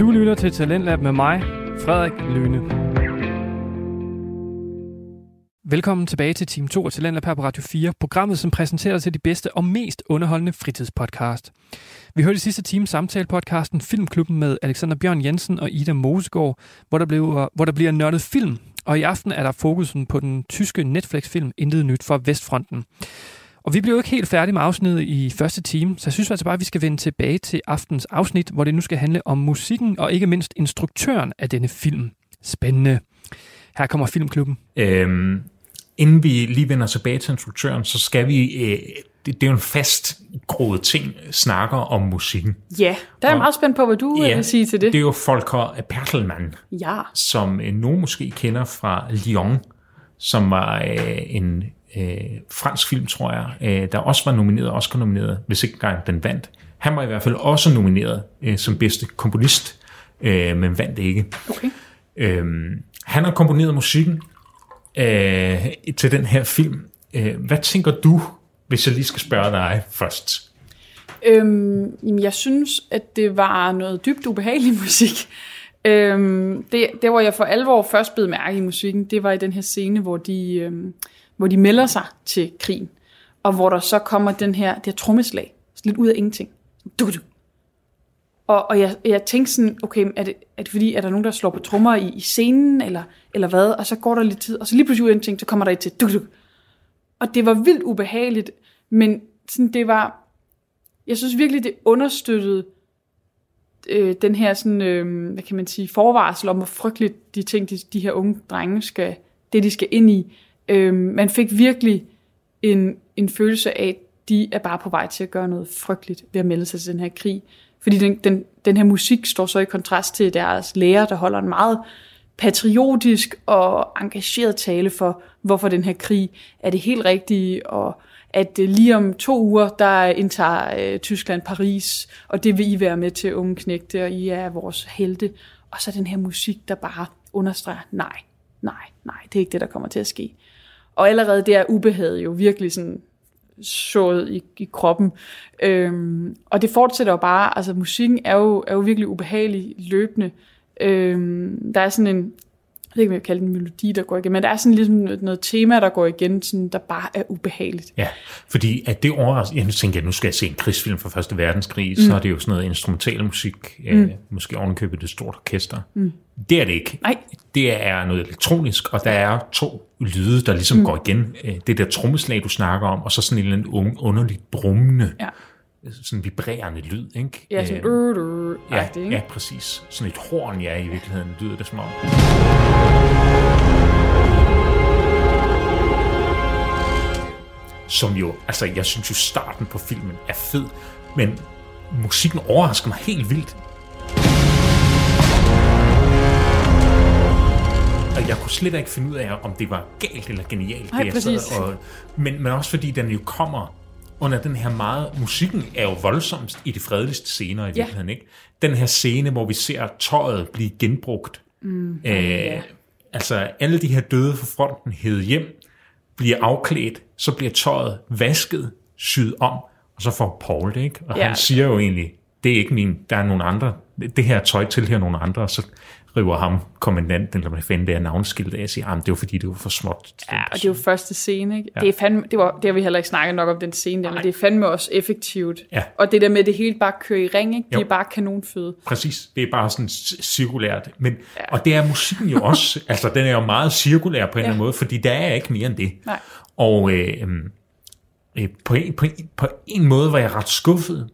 Du lytter til Talentlab med mig, Frederik Lyne. Velkommen tilbage til Team 2 af Talentlab her på Radio 4, programmet, som præsenterer til de bedste og mest underholdende fritidspodcast. Vi hørte i sidste time samtale-podcasten Filmklubben med Alexander Bjørn Jensen og Ida Mosegård, hvor der, blev, hvor der bliver nørdet film. Og i aften er der fokusen på den tyske Netflix-film Intet Nyt fra Vestfronten. Og vi blev jo ikke helt færdige med afsnittet i første time, så jeg synes altså bare, at vi skal vende tilbage til aftens afsnit, hvor det nu skal handle om musikken og ikke mindst instruktøren af denne film. Spændende. Her kommer Filmklubben. Øhm, inden vi lige vender tilbage til instruktøren, så skal vi, øh, det, det er jo en fast groet ting, snakker om musikken. Ja, der er jeg meget spændt på, hvad du ja, vil sige til det. Det er jo Volker Pertelmann, Ja, som øh, nogen måske kender fra Lyon, som var øh, en øh, fransk film, tror jeg, øh, der også var nomineret, Oscar nomineret, hvis ikke engang den vandt. Han var i hvert fald også nomineret øh, som bedste komponist, øh, men vandt ikke. okay. Øhm, han har komponeret musikken øh, til den her film. Øh, hvad tænker du, hvis jeg lige skal spørge dig først? Øhm, jeg synes, at det var noget dybt ubehagelig musik. Øhm, det, det, hvor jeg for alvor først blev mærke i musikken, det var i den her scene, hvor de, øhm, hvor de melder sig til krigen, og hvor der så kommer den her, det her trommeslag, lidt ud af ingenting. Du, du. Og, og jeg, jeg tænkte sådan, okay, er det, er det fordi, er der nogen, der slår på trommer i, i scenen, eller, eller hvad? Og så går der lidt tid, og så lige pludselig ud af ingenting, så kommer der et til, du, du. Og det var vildt ubehageligt, men sådan, det var, jeg synes virkelig, det understøttede øh, den her sådan, øh, hvad kan man sige, forvarsel om, hvor frygteligt de ting, de, de her unge drenge skal, det de skal ind i. Øh, man fik virkelig en, en følelse af, at de er bare på vej til at gøre noget frygteligt ved at melde sig til den her krig. Fordi den, den, den her musik står så i kontrast til deres lærer, der holder en meget patriotisk og engageret tale for, hvorfor den her krig er det helt rigtige, og at øh, lige om to uger, der indtager øh, Tyskland Paris, og det vil I være med til, unge knægte, og I er vores helte. Og så den her musik, der bare understreger, nej, nej, nej, det er ikke det, der kommer til at ske. Og allerede der er ubehaget jo virkelig sådan sået i, i kroppen. Øhm, og det fortsætter jo bare, altså musikken er jo, er jo virkelig ubehagelig løbende. Øhm, der er sådan en, jeg ved ikke, om jeg kalde en melodi, der går igen, men der er sådan ligesom noget tema, der går igen, sådan, der bare er ubehageligt. Ja, fordi at det overrasker, jeg tænker, at nu skal jeg se en krigsfilm fra Første Verdenskrig, mm. så er det jo sådan noget instrumental musik, mm. øh, måske ovenkøbet et stort orkester. Mm. Det er det ikke. Nej. Det er noget elektronisk, og der er to lyde, der ligesom mm. går igen. Øh, Det der trommeslag, du snakker om, og så sådan en eller anden un- underligt brummende, Ja. Sådan vibrerende lyd, ikke? Ja, sådan, Øh, øh, Ja, ikke? ja, præcis. Sådan et horn, ja, i virkeligheden lyder det som om. Som jo, altså jeg synes jo starten på filmen er fed, men musikken overrasker mig helt vildt. Og jeg kunne slet ikke finde ud af, om det var galt eller genialt. Nej, det jeg sad og, men, men også fordi den jo kommer under den her meget... Musikken er jo voldsomst i de fredeligste scener i virkeligheden, ikke? Den her scene, hvor vi ser tøjet blive genbrugt. Mm, øh, Altså, alle de her døde fra fronten hed hjem, bliver afklædt, så bliver tøjet vasket, syet om, og så får Paul det, ikke? Og Ja. han siger jo egentlig, det er ikke min, der er nogle andre, det her tøj tilhører nogle andre, så river ham kommandanten, eller hvad fanden det er, navnskilt af, og siger, ah, det var fordi, det var for småt. Ja, og det er jo første scene, ikke? Ja. Det, er fandme, det, var, det har vi heller ikke snakket nok om, den scene der, men det er fandme også effektivt. Ja. Og det der med, at det hele bare kører i ring, ikke? De Jo. er bare kanonføde. Præcis, det er bare sådan cirkulært. Men, ja. Og det er musikken jo også, altså den er jo meget cirkulær på en eller anden Ja. måde, fordi der er ikke mere end det. Nej. Og øh, øh, på, en, på, en, på en måde var jeg ret skuffet,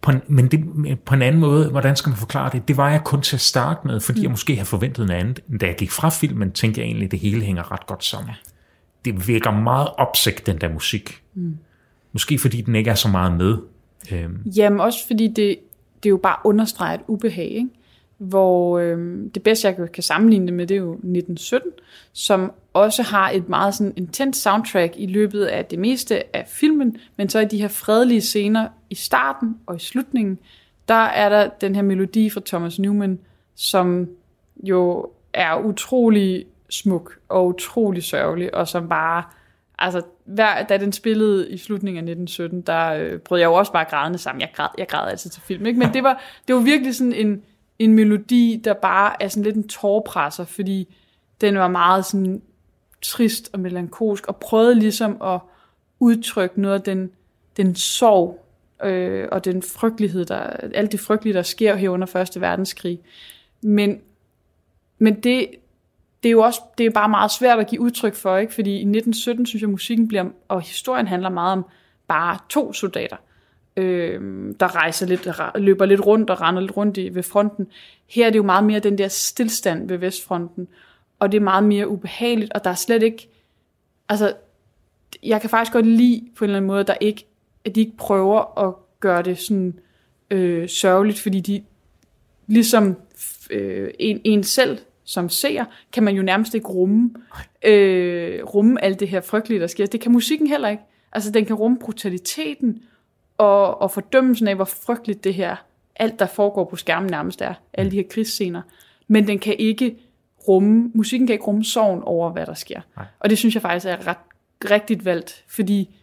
på en, men det, på en anden måde, hvordan skal man forklare det? Det var jeg kun til at starte med, fordi mm. jeg måske havde forventet noget andet. Da jeg gik fra filmen, tænkte jeg egentlig, at det hele hænger ret godt sammen. Ja. Det virker meget opsigt, den der musik. Mm. Måske fordi den ikke er så meget med. Øhm, Jamen også fordi det, det er jo bare understreger et ubehag, ikke? Hvor øhm, det bedste, jeg kan sammenligne det med, det er jo 1917, som også har et meget sådan intens soundtrack i løbet af det meste af filmen, men så i de her fredelige scener i starten og i slutningen, der er der den her melodi fra Thomas Newman, som jo er utrolig smuk og utrolig sørgelig, og som bare, altså, hver, da den spillede i slutningen af 1917, der øh, brød jeg jo også bare grædende sammen. Jeg græd, jeg græd altid til film, ikke? Men det var, det var virkelig sådan en, en melodi, der bare er sådan lidt en tårpresser, fordi den var meget sådan trist og melankolsk, og prøvede ligesom at udtrykke noget af den, den sorg øh, og den frygtelighed, der, alt det frygtelige, der sker her under Første Verdenskrig. Men, men det, det er jo også det er bare meget svært at give udtryk for, ikke? fordi i 1917 synes jeg, musikken bliver, og historien handler meget om bare to soldater, øh, der rejser lidt, løber lidt rundt og render lidt rundt i, ved fronten. Her er det jo meget mere den der stillstand ved Vestfronten, og det er meget mere ubehageligt, og der er slet ikke, altså, jeg kan faktisk godt lide på en eller anden måde, at, der ikke, at de ikke prøver at gøre det sådan øh, sørgeligt, fordi de ligesom øh, en, en selv som ser, kan man jo nærmest ikke rumme, øh, rumme alt det her frygtelige, der sker. Det kan musikken heller ikke. Altså, den kan rumme brutaliteten og, og fordømmelsen af, hvor frygteligt det her, alt der foregår på skærmen nærmest er, alle de her krigsscener. Men den kan ikke rumme, musikken kan ikke rumme sorgen over, hvad der sker. Nej. Og det synes jeg faktisk er ret rigtigt valgt, fordi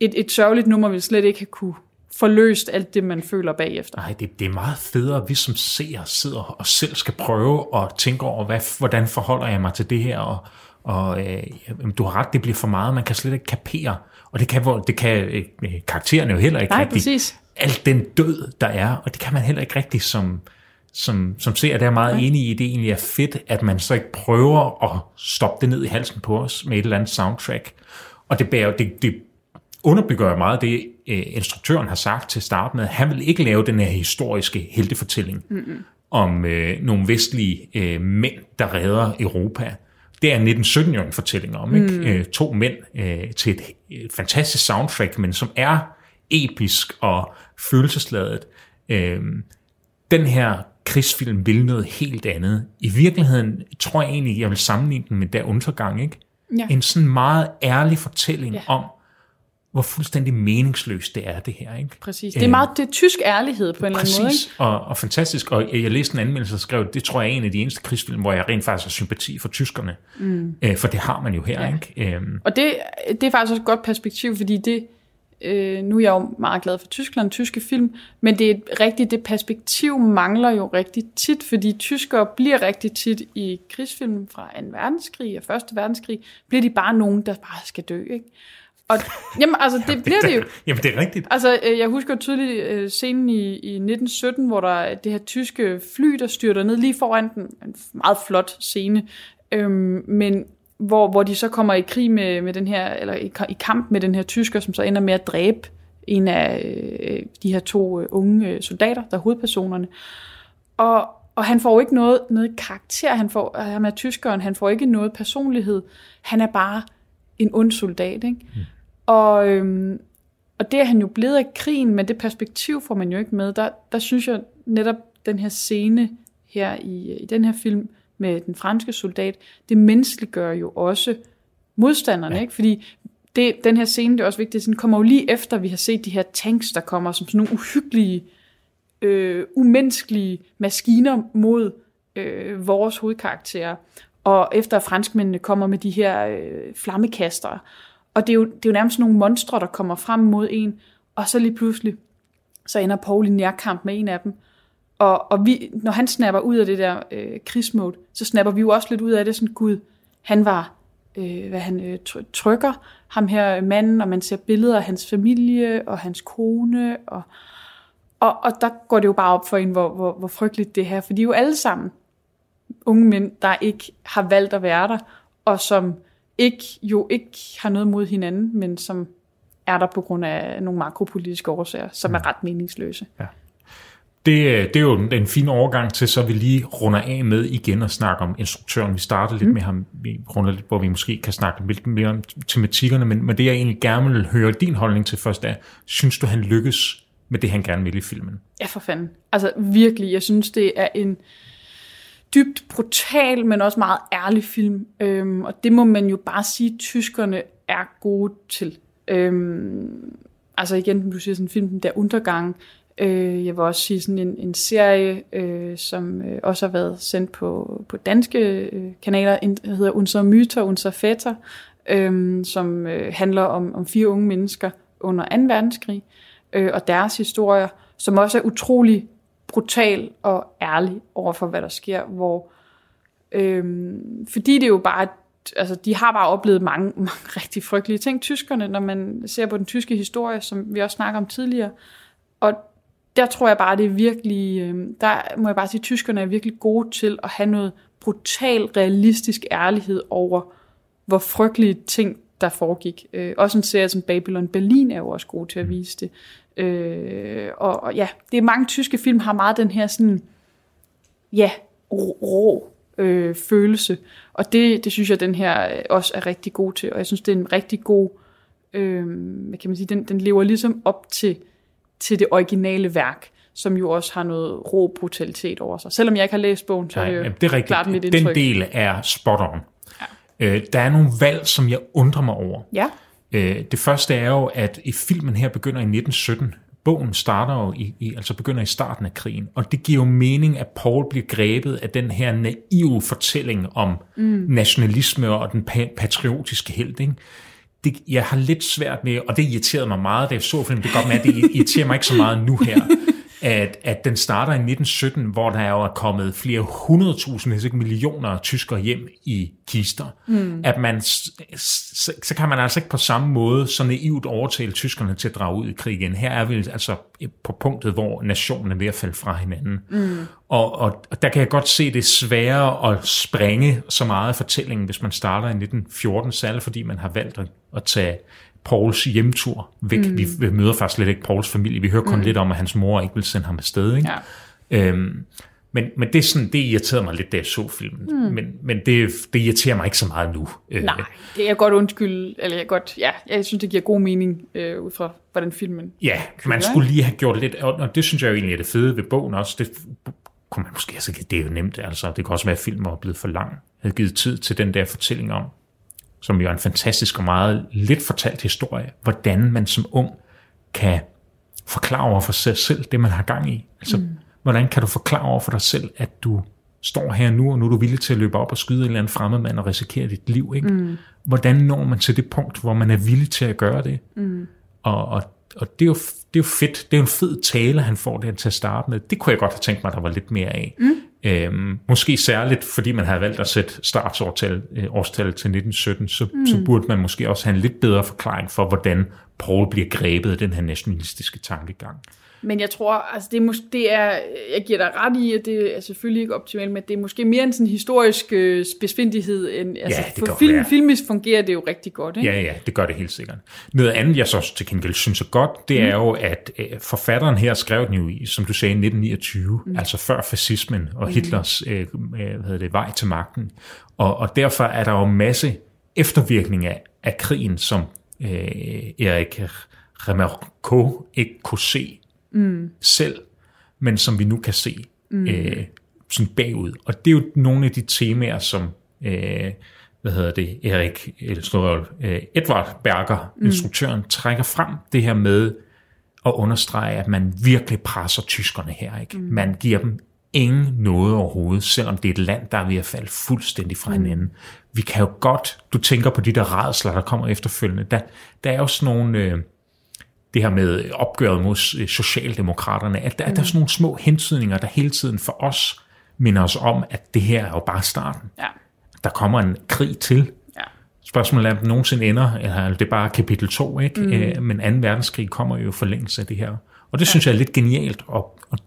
et, et sørgeligt nummer vil slet ikke have kunne forløst alt det, man føler bagefter. Nej, det, det er meget federe, at vi som seere sidder og selv skal prøve at tænke over, hvad, hvordan forholder jeg mig til det her, og, og øh, du har ret, det bliver for meget, man kan slet ikke kapere, og det kan, det kan øh, karakteren jo heller ikke Nej, rigtig. Præcis. Alt den død, der er, og det kan man heller ikke rigtig som, som, som ser, der er meget enig i, det egentlig er fedt, at man så ikke prøver at stoppe det ned i halsen på os med et eller andet soundtrack. Og det, bærer, det, det underbygger jo meget det, øh, instruktøren har sagt til start med. Han vil ikke lave den her historiske heltefortælling mm-hmm. om øh, nogle vestlige øh, mænd, der redder Europa. Det er 1917 jo en fortælling om, ikke? Mm. Øh, to mænd øh, til et, et fantastisk soundtrack, men som er episk og følelsesladet. Øh, den her krigsfilm vil noget helt andet. I virkeligheden tror jeg egentlig, jeg vil sammenligne den med Der Undergang, ikke? Ja. En sådan meget ærlig fortælling ja. om, hvor fuldstændig meningsløst det er, det her. Ikke? Præcis. Det er meget det er tysk ærlighed på en Præcis. eller anden måde. Ikke? Og, og fantastisk. Og jeg læste en anmeldelse, der skrev, det tror jeg er en af de eneste krigsfilm, hvor jeg rent faktisk har sympati for tyskerne. Mm. Øh, for det har man jo her. Ja. Ikke? Øhm. Og det, det er faktisk også et godt perspektiv, fordi det, øh, nu er jeg jo meget glad for Tyskland, tyske film, men det er rigtigt, det perspektiv mangler jo rigtig tit, fordi tyskere bliver rigtig tit i krigsfilm fra 2. verdenskrig og 1. verdenskrig, bliver de bare nogen, der bare skal dø. Ikke? Og, jamen, altså, det bliver det jo. Jamen, det er rigtigt. Altså, øh, jeg husker tydeligt øh, scenen i, i 1917, hvor der er det her tyske fly, der styrter ned lige foran den. En meget flot scene. Øhm, men hvor, hvor de så kommer i krig med, med den her, eller i, i kamp med den her tysker, som så ender med at dræbe en af øh, de her to øh, unge øh, soldater, der er hovedpersonerne. Og, og han får jo ikke noget, noget karakter, han får, han er tyskeren, han får ikke noget personlighed. Han er bare en ond soldat, ikke? Mm. Og, øhm, og det er han jo blevet af krigen, men det perspektiv får man jo ikke med. Der, der synes jeg netop den her scene her i, i den her film med den franske soldat, det menneskeliggør jo også modstanderne, ja. ikke? Fordi det, den her scene, det er også vigtigt, den kommer jo lige efter, vi har set de her tanks, der kommer som sådan nogle uhyggelige, øh, umenneskelige maskiner mod øh, vores hovedkarakterer. Og efter at franskmændene kommer med de her øh, flammekaster, og det er, jo, det er jo nærmest nogle monstre, der kommer frem mod en, og så lige pludselig, så ender Paul i nærkamp med en af dem. Og, og vi, når han snapper ud af det der øh, krigsmode, så snapper vi jo også lidt ud af det, sådan, gud, han var, øh, hvad han øh, trykker, ham her manden, og man ser billeder af hans familie, og hans kone, og, og, og der går det jo bare op for en, hvor, hvor, hvor frygteligt det her, for de er jo alle sammen unge mænd, der ikke har valgt at være der, og som ikke, jo ikke har noget mod hinanden, men som er der på grund af nogle makropolitiske årsager, som er mm. ret meningsløse. Ja. Det, det er jo en fin overgang til, så vi lige runder af med igen og snakke om instruktøren. Vi starter lidt mm. med ham, vi runder lidt, hvor vi måske kan snakke lidt mere om tematikkerne, men, men det jeg egentlig gerne vil høre din holdning til først er, synes du, han lykkes med det, han gerne vil i filmen? Ja, for fanden. Altså virkelig, jeg synes, det er en dybt brutal, men også meget ærlig film. Øhm, og det må man jo bare sige, at tyskerne er gode til. Øhm, altså igen, du siger sådan en film, der undergang. Øh, jeg vil også sige sådan en, en serie, øh, som øh, også har været sendt på, på danske øh, kanaler, der hedder Unser Myter, Unser Fætter, øh, som øh, handler om, om fire unge mennesker under 2. verdenskrig, øh, og deres historier, som også er utrolig brutal og ærlig over for, hvad der sker, hvor øhm, fordi det jo bare, altså de har bare oplevet mange, mange rigtig frygtelige ting, tyskerne, når man ser på den tyske historie, som vi også snakker om tidligere, og der tror jeg bare, det er virkelig, øh, der må jeg bare sige, at tyskerne er virkelig gode til at have noget brutal, realistisk ærlighed over, hvor frygtelige ting, der foregik. Øh, også en serie som Babylon Berlin er jo også god til at vise det. Øh, og, og ja, det er mange tyske film har meget den her sådan, ja, rå øh, følelse. Og det, det synes jeg, den her øh, også er rigtig god til. Og jeg synes, det er en rigtig god, øh, hvad kan man sige, den, den lever ligesom op til, til det originale værk som jo også har noget rå brutalitet over sig. Selvom jeg ikke har læst bogen, så Nej, er det jo det er rigtigt. klart mit indtryk. Den del er spot on. Ja. Øh, der er nogle valg, som jeg undrer mig over. Ja. Øh, det første er jo, at i filmen her begynder i 1917. Bogen starter jo i, i, altså begynder i starten af krigen, og det giver jo mening, at Paul bliver grebet af den her naive fortælling om mm. nationalisme og den pa- patriotiske held. Ikke? Det, jeg har lidt svært med, og det irriterede mig meget, da jeg så filmen. Det godt med, at det irriterer mig ikke så meget nu her at, at den starter i 1917, hvor der jo er kommet flere hundredtusind, hvis ikke millioner tyskere hjem i kister. Mm. At man, så, så kan man altså ikke på samme måde så naivt overtale tyskerne til at drage ud i krig igen. Her er vi altså på punktet, hvor nationen er ved at falde fra hinanden. Mm. Og, og, og der kan jeg godt se det svære at springe så meget af fortællingen, hvis man starter i 1914, særligt fordi man har valgt at, at tage Pauls hjemtur væk. Mm. Vi, vi møder faktisk slet ikke Pauls familie. Vi hører kun mm. lidt om, at hans mor ikke vil sende ham afsted. Ikke? Ja. Øhm, men, men det, er sådan, det irriterede mig lidt, da jeg så filmen. Mm. Men, men det, det irriterer mig ikke så meget nu. Øh, Nej, det er godt undskyld. Eller jeg, godt, ja, jeg synes, det giver god mening øh, ud fra, hvordan filmen Ja, man skulle lige have gjort lidt, og det synes jeg jo egentlig er det fede ved bogen også. Det kunne man måske, altså det er jo nemt, altså det kan også være, at filmen var blevet for lang. Jeg havde givet tid til den der fortælling om, som jo er en fantastisk og meget lidt fortalt historie, hvordan man som ung kan forklare over for sig selv det, man har gang i. Altså, mm. hvordan kan du forklare over for dig selv, at du står her nu, og nu er du villig til at løbe op og skyde en eller anden fremmed mand og risikere dit liv. Ikke? Mm. Hvordan når man til det punkt, hvor man er villig til at gøre det? Mm. Og, og, og det, er jo, det er jo fedt. Det er jo en fed tale, han får der til at starte med. Det kunne jeg godt have tænkt mig, der var lidt mere af. Mm. Øhm, måske særligt, fordi man havde valgt at sætte startsårstallet øh, årstallet til 1917, så, mm. så burde man måske også have en lidt bedre forklaring for, hvordan Paul bliver grebet af den her nationalistiske tankegang. Men jeg tror, altså det er, måske, det er, jeg giver dig ret i, at det er selvfølgelig ikke optimalt, men det er måske mere en sådan historisk øh, besvindelighed, end, altså ja, det for film, være. filmisk fungerer det jo rigtig godt. Ikke? Ja, ja, det gør det helt sikkert. Noget andet, jeg så til gengæld synes er godt, det mm. er jo, at øh, forfatteren her skrev den jo i, som du sagde, 1929, mm. altså før fascismen og mm. Hitlers øh, øh, hvad hedder det, vej til magten. Og, og derfor er der jo masse eftervirkning af, af krigen, som øh, Erik Remarco ikke kunne se mm. selv, men som vi nu kan se mm. øh, sådan bagud. Og det er jo nogle af de temaer, som øh, hvad hedder det, Erik, eller øh, Edvard Berger, mm. instruktøren, trækker frem det her med at understrege, at man virkelig presser tyskerne her. Ikke? Mm. Man giver dem ingen noget overhovedet, selvom det er et land, der er ved at falde fuldstændig fra mm. hinanden. Vi kan jo godt, du tænker på de der redsler, der kommer efterfølgende, der, der er jo sådan nogle, øh, det her med opgøret mod øh, Socialdemokraterne, at der, mm. der er sådan nogle små hentydninger, der hele tiden for os minder os om, at det her er jo bare starten. Ja. Der kommer en krig til. Ja. Spørgsmålet er, om den nogensinde ender, eller det er bare kapitel 2, ikke? Mm. Æ, øh, men 2. verdenskrig kommer jo forlængelse af det her. Og det ja. synes jeg er lidt genialt at, at,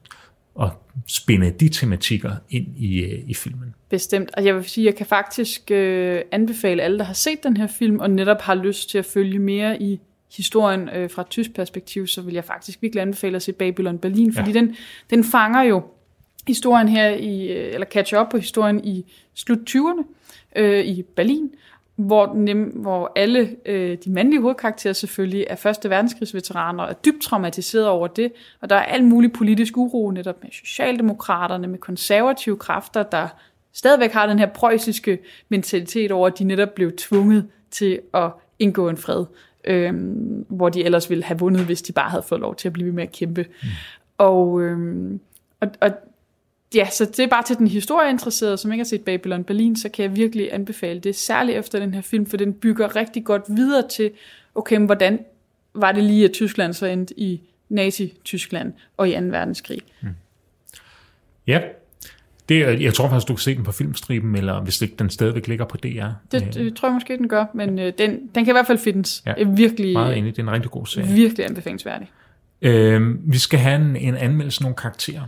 at spænde de tematikker ind i, øh, i filmen. Bestemt. Og jeg vil sige, at jeg kan faktisk øh, anbefale alle, der har set den her film, og netop har lyst til at følge mere i historien øh, fra et tysk perspektiv, så vil jeg faktisk virkelig anbefale at se Babylon Berlin, fordi ja. den, den fanger jo historien her, i, øh, eller catch op på historien i slut 20'erne øh, i Berlin, hvor, nem, hvor alle øh, de mandlige hovedkarakterer selvfølgelig er første verdenskrigsveteraner og er dybt traumatiseret over det, og der er alt mulig politisk uro netop med socialdemokraterne, med konservative kræfter, der stadigvæk har den her preussiske mentalitet over, at de netop blev tvunget til at indgå en fred øhm, hvor de ellers ville have vundet, hvis de bare havde fået lov til at blive ved med at kæmpe. Mm. Og, øhm, og, og ja, så det er bare til den historieinteresserede, som ikke har set Babylon Berlin, så kan jeg virkelig anbefale det, særligt efter den her film, for den bygger rigtig godt videre til, okay, men hvordan var det lige, at Tyskland så endte i Nazi-Tyskland og i 2. verdenskrig. Mm. Ja, det, jeg tror faktisk, du kan se den på filmstriben, eller hvis ikke den stadigvæk ligger på DR. Det, Øh, det tror jeg måske, den gør, men øh, den, den kan i hvert fald findes. Ja. Virkelig, Meget enig, det er en rigtig god serie. virkelig anbefalingsværdig. Øh, vi skal have en, en anmeldelse, nogle karakterer.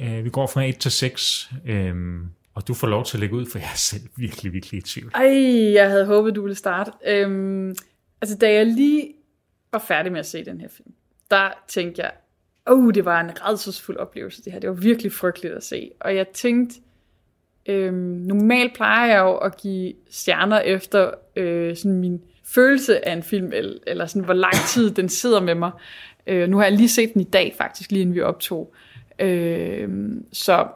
Øh, vi går fra 1 til 6, øh, og du får lov til at lægge ud, for jeg er selv virkelig, virkelig i tvivl. Ej, jeg havde håbet, du ville starte. Øhm, altså, da jeg lige var færdig med at se den her film, der tænkte jeg, oh, det var en redselsfuld oplevelse, det her. Det var virkelig frygteligt at se. Og jeg tænkte, øhm, normalt plejer jeg jo at give stjerner efter øh, sådan min følelse af en film, eller, eller sådan, hvor lang tid den sidder med mig. Øh, nu har jeg lige set den i dag, faktisk, lige inden vi optog. Øh, så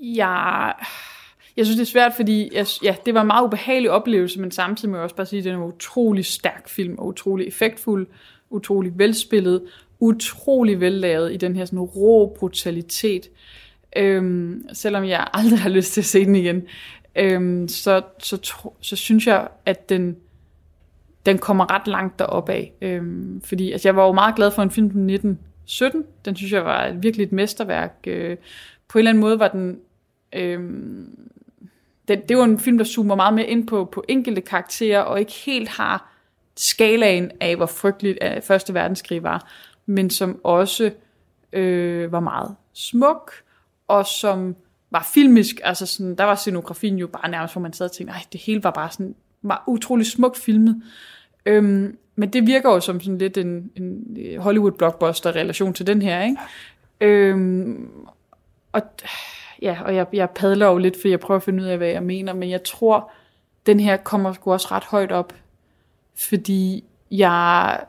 jeg, jeg synes, det er svært, fordi jeg, ja, det var en meget ubehagelig oplevelse, men samtidig må jeg også bare sige, at den er en utrolig stærk film, og utrolig effektfuld, utrolig velspillet, utrolig vellavet i den her sådan rå brutalitet. Øhm, selvom jeg aldrig har lyst til at se den igen, øhm, så, så, tro, så synes jeg, at den, den kommer ret langt deroppe af. Øhm, fordi altså, jeg var jo meget glad for en film fra 1917. Den synes jeg var et, virkelig et mesterværk. Øh, på en eller anden måde var den... Øhm, den, det var en film, der zoomer meget mere ind på, på enkelte karakterer, og ikke helt har skalaen af, hvor frygteligt Første Verdenskrig var, men som også øh, var meget smuk, og som var filmisk. Altså sådan, der var scenografien jo bare nærmest, hvor man sad og tænkte, nej, det hele var bare sådan var utrolig smukt filmet. Øhm, men det virker jo som sådan lidt en, en Hollywood-blockbuster-relation til den her, ikke? Øhm, og ja, og jeg, jeg padler jo lidt, for jeg prøver at finde ud af, hvad jeg mener, men jeg tror, den her kommer sgu også ret højt op, fordi jeg,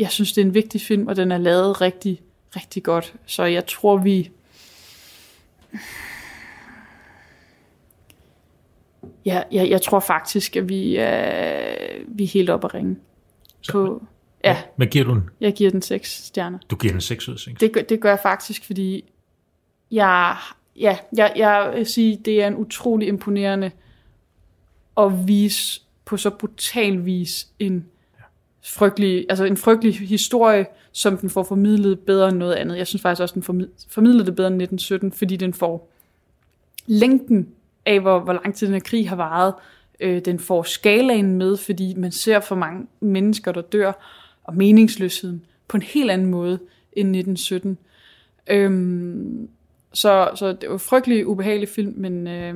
jeg synes, det er en vigtig film, og den er lavet rigtig, rigtig godt. Så jeg tror, vi... Ja, jeg, jeg tror faktisk, at vi, er, vi er helt oppe at ringe. På, ja, Hvad giver du den? jeg giver den 6 stjerner. Du giver den 6 ud af 6. Det, gør- det gør jeg faktisk, fordi jeg, ja, jeg, jeg vil sige, det er en utrolig imponerende at vise på så brutal vis en frygtelig, altså en frygtelig historie, som den får formidlet bedre end noget andet. Jeg synes faktisk også, den formidler det bedre end 1917, fordi den får længden af, hvor, hvor lang tid den her krig har varet. Øh, den får skalaen med, fordi man ser for mange mennesker, der dør, og meningsløsheden på en helt anden måde end 1917. Øhm, så, så det var en frygtelig ubehagelig film, men, øh,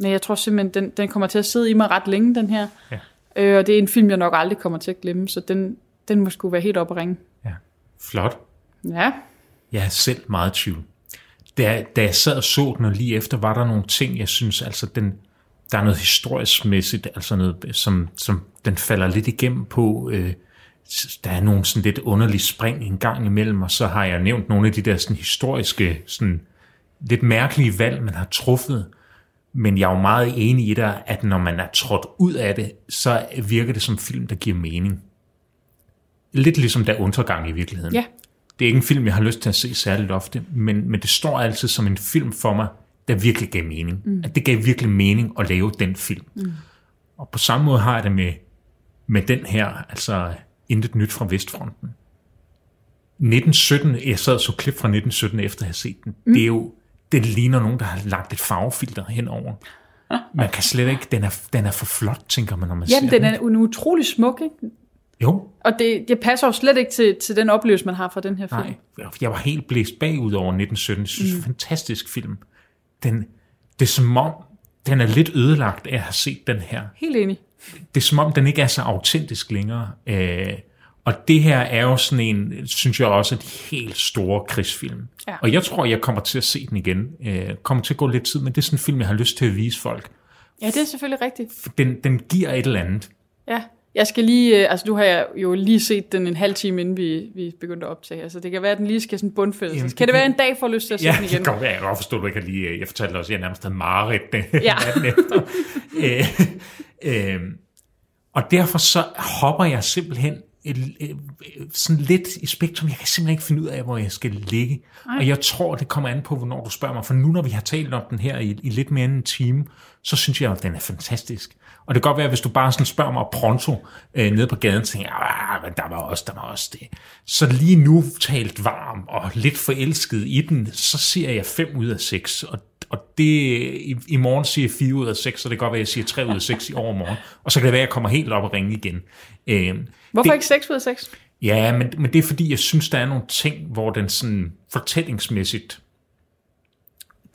men jeg tror simpelthen, den, den kommer til at sidde i mig ret længe, den her. Ja. Øh, og det er en film, jeg nok aldrig kommer til at glemme, så den, den må sgu være helt op at ringe. Ja. Flot. Ja, Jeg er selv meget i tvivl. Da, da jeg sad og så den, og lige efter, var der nogle ting, jeg synes, altså den, der er noget historisk mæssigt, altså noget, som, som den falder lidt igennem på. Øh, der er nogle sådan lidt underlige spring en gang imellem, og så har jeg nævnt nogle af de der sådan historiske, sådan lidt mærkelige valg, man har truffet. Men jeg er jo meget enig i dig, at når man er trådt ud af det, så virker det som film, der giver mening. Lidt ligesom der undergang i virkeligheden. ja, Det er ikke en film, jeg har lyst til at se særligt ofte, men, men det står altid som en film for mig, der virkelig gav mening. Mm. At det gav virkelig mening at lave den film. Mm. Og på samme måde har jeg det med, med den her, altså Intet nyt fra Vestfronten. 1917, jeg sad og så klip fra 1917 efter at have set den. Mm. Det er jo, det ligner nogen, der har lagt et farvefilter henover. Man kan slet ikke, den er, den er for flot, tænker man, når man Jamen, ser den er en utrolig smuk, ikke? Jo, Og det, det passer jo slet ikke til, til den oplevelse, man har fra den her film. Nej, jeg var helt blæst bagud over 1917. Jeg synes, mm. fantastisk film. Den, det er som om, den er lidt ødelagt af at have set den her. Helt enig. Det er som om, den ikke er så autentisk længere. Øh, og det her er jo sådan en, synes jeg også, et helt store krigsfilm. Ja. Og jeg tror, jeg kommer til at se den igen. Øh, kommer til at gå lidt tid, men det er sådan en film, jeg har lyst til at vise folk. Ja, det er selvfølgelig rigtigt. Den, den giver et eller andet. Ja, jeg skal lige, øh, altså nu har jeg jo lige set den en halv time, inden vi, vi begyndte at optage, altså det kan være, at den lige skal sådan bundfældes. Jamen, det kan det kan- være en dag, for lyst til at se Ja, den det igen? kan godt være. Jeg kan forstå, du ikke lige... Jeg fortalte også, at jeg nærmest havde mareridt Ja. natten efter. øh, øh, og derfor så hopper jeg simpelthen et, et, sådan lidt i spektrum. Jeg kan simpelthen ikke finde ud af, hvor jeg skal ligge. Ej. Og jeg tror, det kommer an på, hvornår du spørger mig. For nu, når vi har talt om den her i, i lidt mere end en time, så synes jeg, at den er fantastisk. Og det kan godt være, hvis du bare sådan spørger mig pronto øh, nede på gaden, tænker jeg, men der var også, der var også det. Så lige nu talt varm og lidt forelsket i den, så siger jeg 5 ud af 6. Og, og det, i, i morgen siger jeg 4 ud af 6, så det kan godt være, at jeg siger 3 ud af 6 i overmorgen. Og så kan det være, at jeg kommer helt op og ringe igen. Øh, Hvorfor det, ikke 6 ud af 6? Ja, men, men det er fordi, jeg synes, der er nogle ting, hvor den sådan fortællingsmæssigt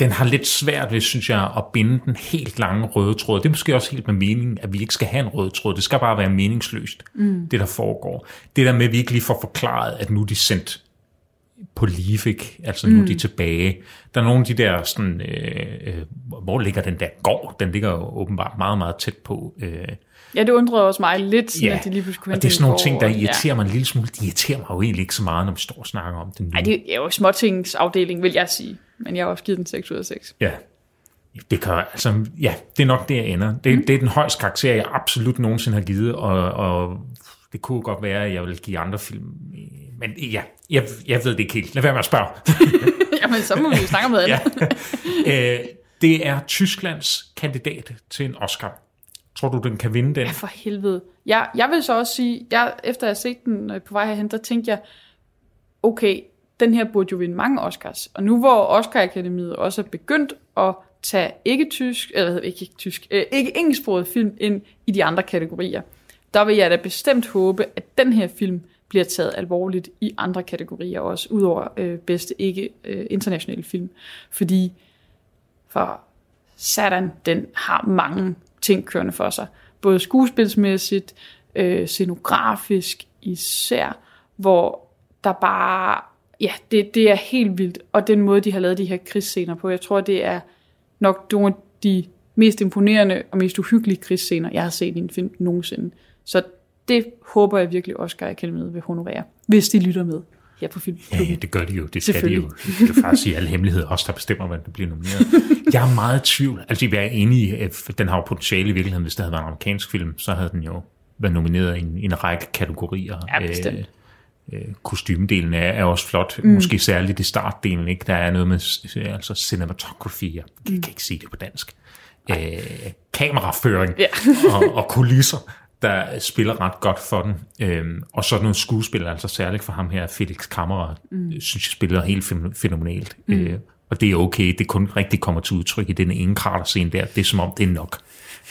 den har lidt svært ved, synes jeg, at binde den helt lange røde tråd. Det er måske også helt med meningen, at vi ikke skal have en rød tråd. Det skal bare være meningsløst, mm. det der foregår. Det der med, at vi ikke lige får forklaret, at nu er de sendt på Livik, altså nu mm. er de tilbage. Der er nogle af de der sådan, øh, øh, hvor ligger den der gård? Den ligger jo åbenbart meget, meget tæt på. Øh, Ja, det undrede også mig lidt, sådan, ja, at de lige pludselig kunne og det er sådan nogle ting, der irriterer ja. mig en lille smule. De irriterer mig jo egentlig ikke så meget, når vi står og snakker om den. Nej, det er jo småtingsafdeling, vil jeg sige. Men jeg har også givet den 6 ud af 6. Ja, det kan, altså, ja, det er nok det, jeg ender. Det, mm. det er den højeste karakter, jeg absolut nogensinde har givet, og, og det kunne godt være, at jeg vil give andre film. Men ja, jeg, jeg ved det ikke helt. Lad være med at spørge. Jamen, så må vi jo snakke om noget andet. ja. øh, det er Tysklands kandidat til en Oscar. Tror du, den kan vinde den? Ja, for helvede. Jeg, jeg vil så også sige, jeg, efter jeg har set den øh, på vej herhen, der tænkte jeg, okay, den her burde jo vinde mange Oscars. Og nu hvor Oscar Akademiet også er begyndt at tage ikke tysk, eller ikke tysk, øh, ikke engelsksproget film ind i de andre kategorier, der vil jeg da bestemt håbe, at den her film bliver taget alvorligt i andre kategorier også, udover øh, bedste ikke øh, internationale film. Fordi for Satan, den har mange ting kørende for sig. Både skuespilsmæssigt, øh, scenografisk især, hvor der bare, ja, det, det er helt vildt. Og den måde, de har lavet de her krigsscener på, jeg tror, det er nok nogle af de mest imponerende og mest uhyggelige krigsscener, jeg har set i en film nogensinde. Så det håber jeg virkelig Oscar Akademiet vil honorere, hvis de lytter med her på film. Ja, ja, det gør de jo. Det skal de jo. Det kan faktisk sige alle hemmeligheder, også der bestemmer, hvad der bliver nomineret. Jeg er meget i tvivl. Altså, jeg er enig i, den har jo potentiale i virkeligheden. Hvis det havde været en amerikansk film, så havde den jo været nomineret i en, i en række kategorier. Ja, bestemt. Øh, øh, kostymedelen er, er også flot, mm. måske særligt i startdelen, ikke? Der er noget med altså cinematography, jeg kan mm. ikke sige det på dansk, øh, kameraføring ja. og, og kulisser, der spiller ret godt for den. Øhm, og så noget skuespil, altså særligt for ham her, Felix Kammerer, mm. synes jeg spiller helt fænomenalt. Mm. Øh, og det er okay, det kun rigtig kommer til udtryk i den ene kraterscene der. Det er som om, det er nok.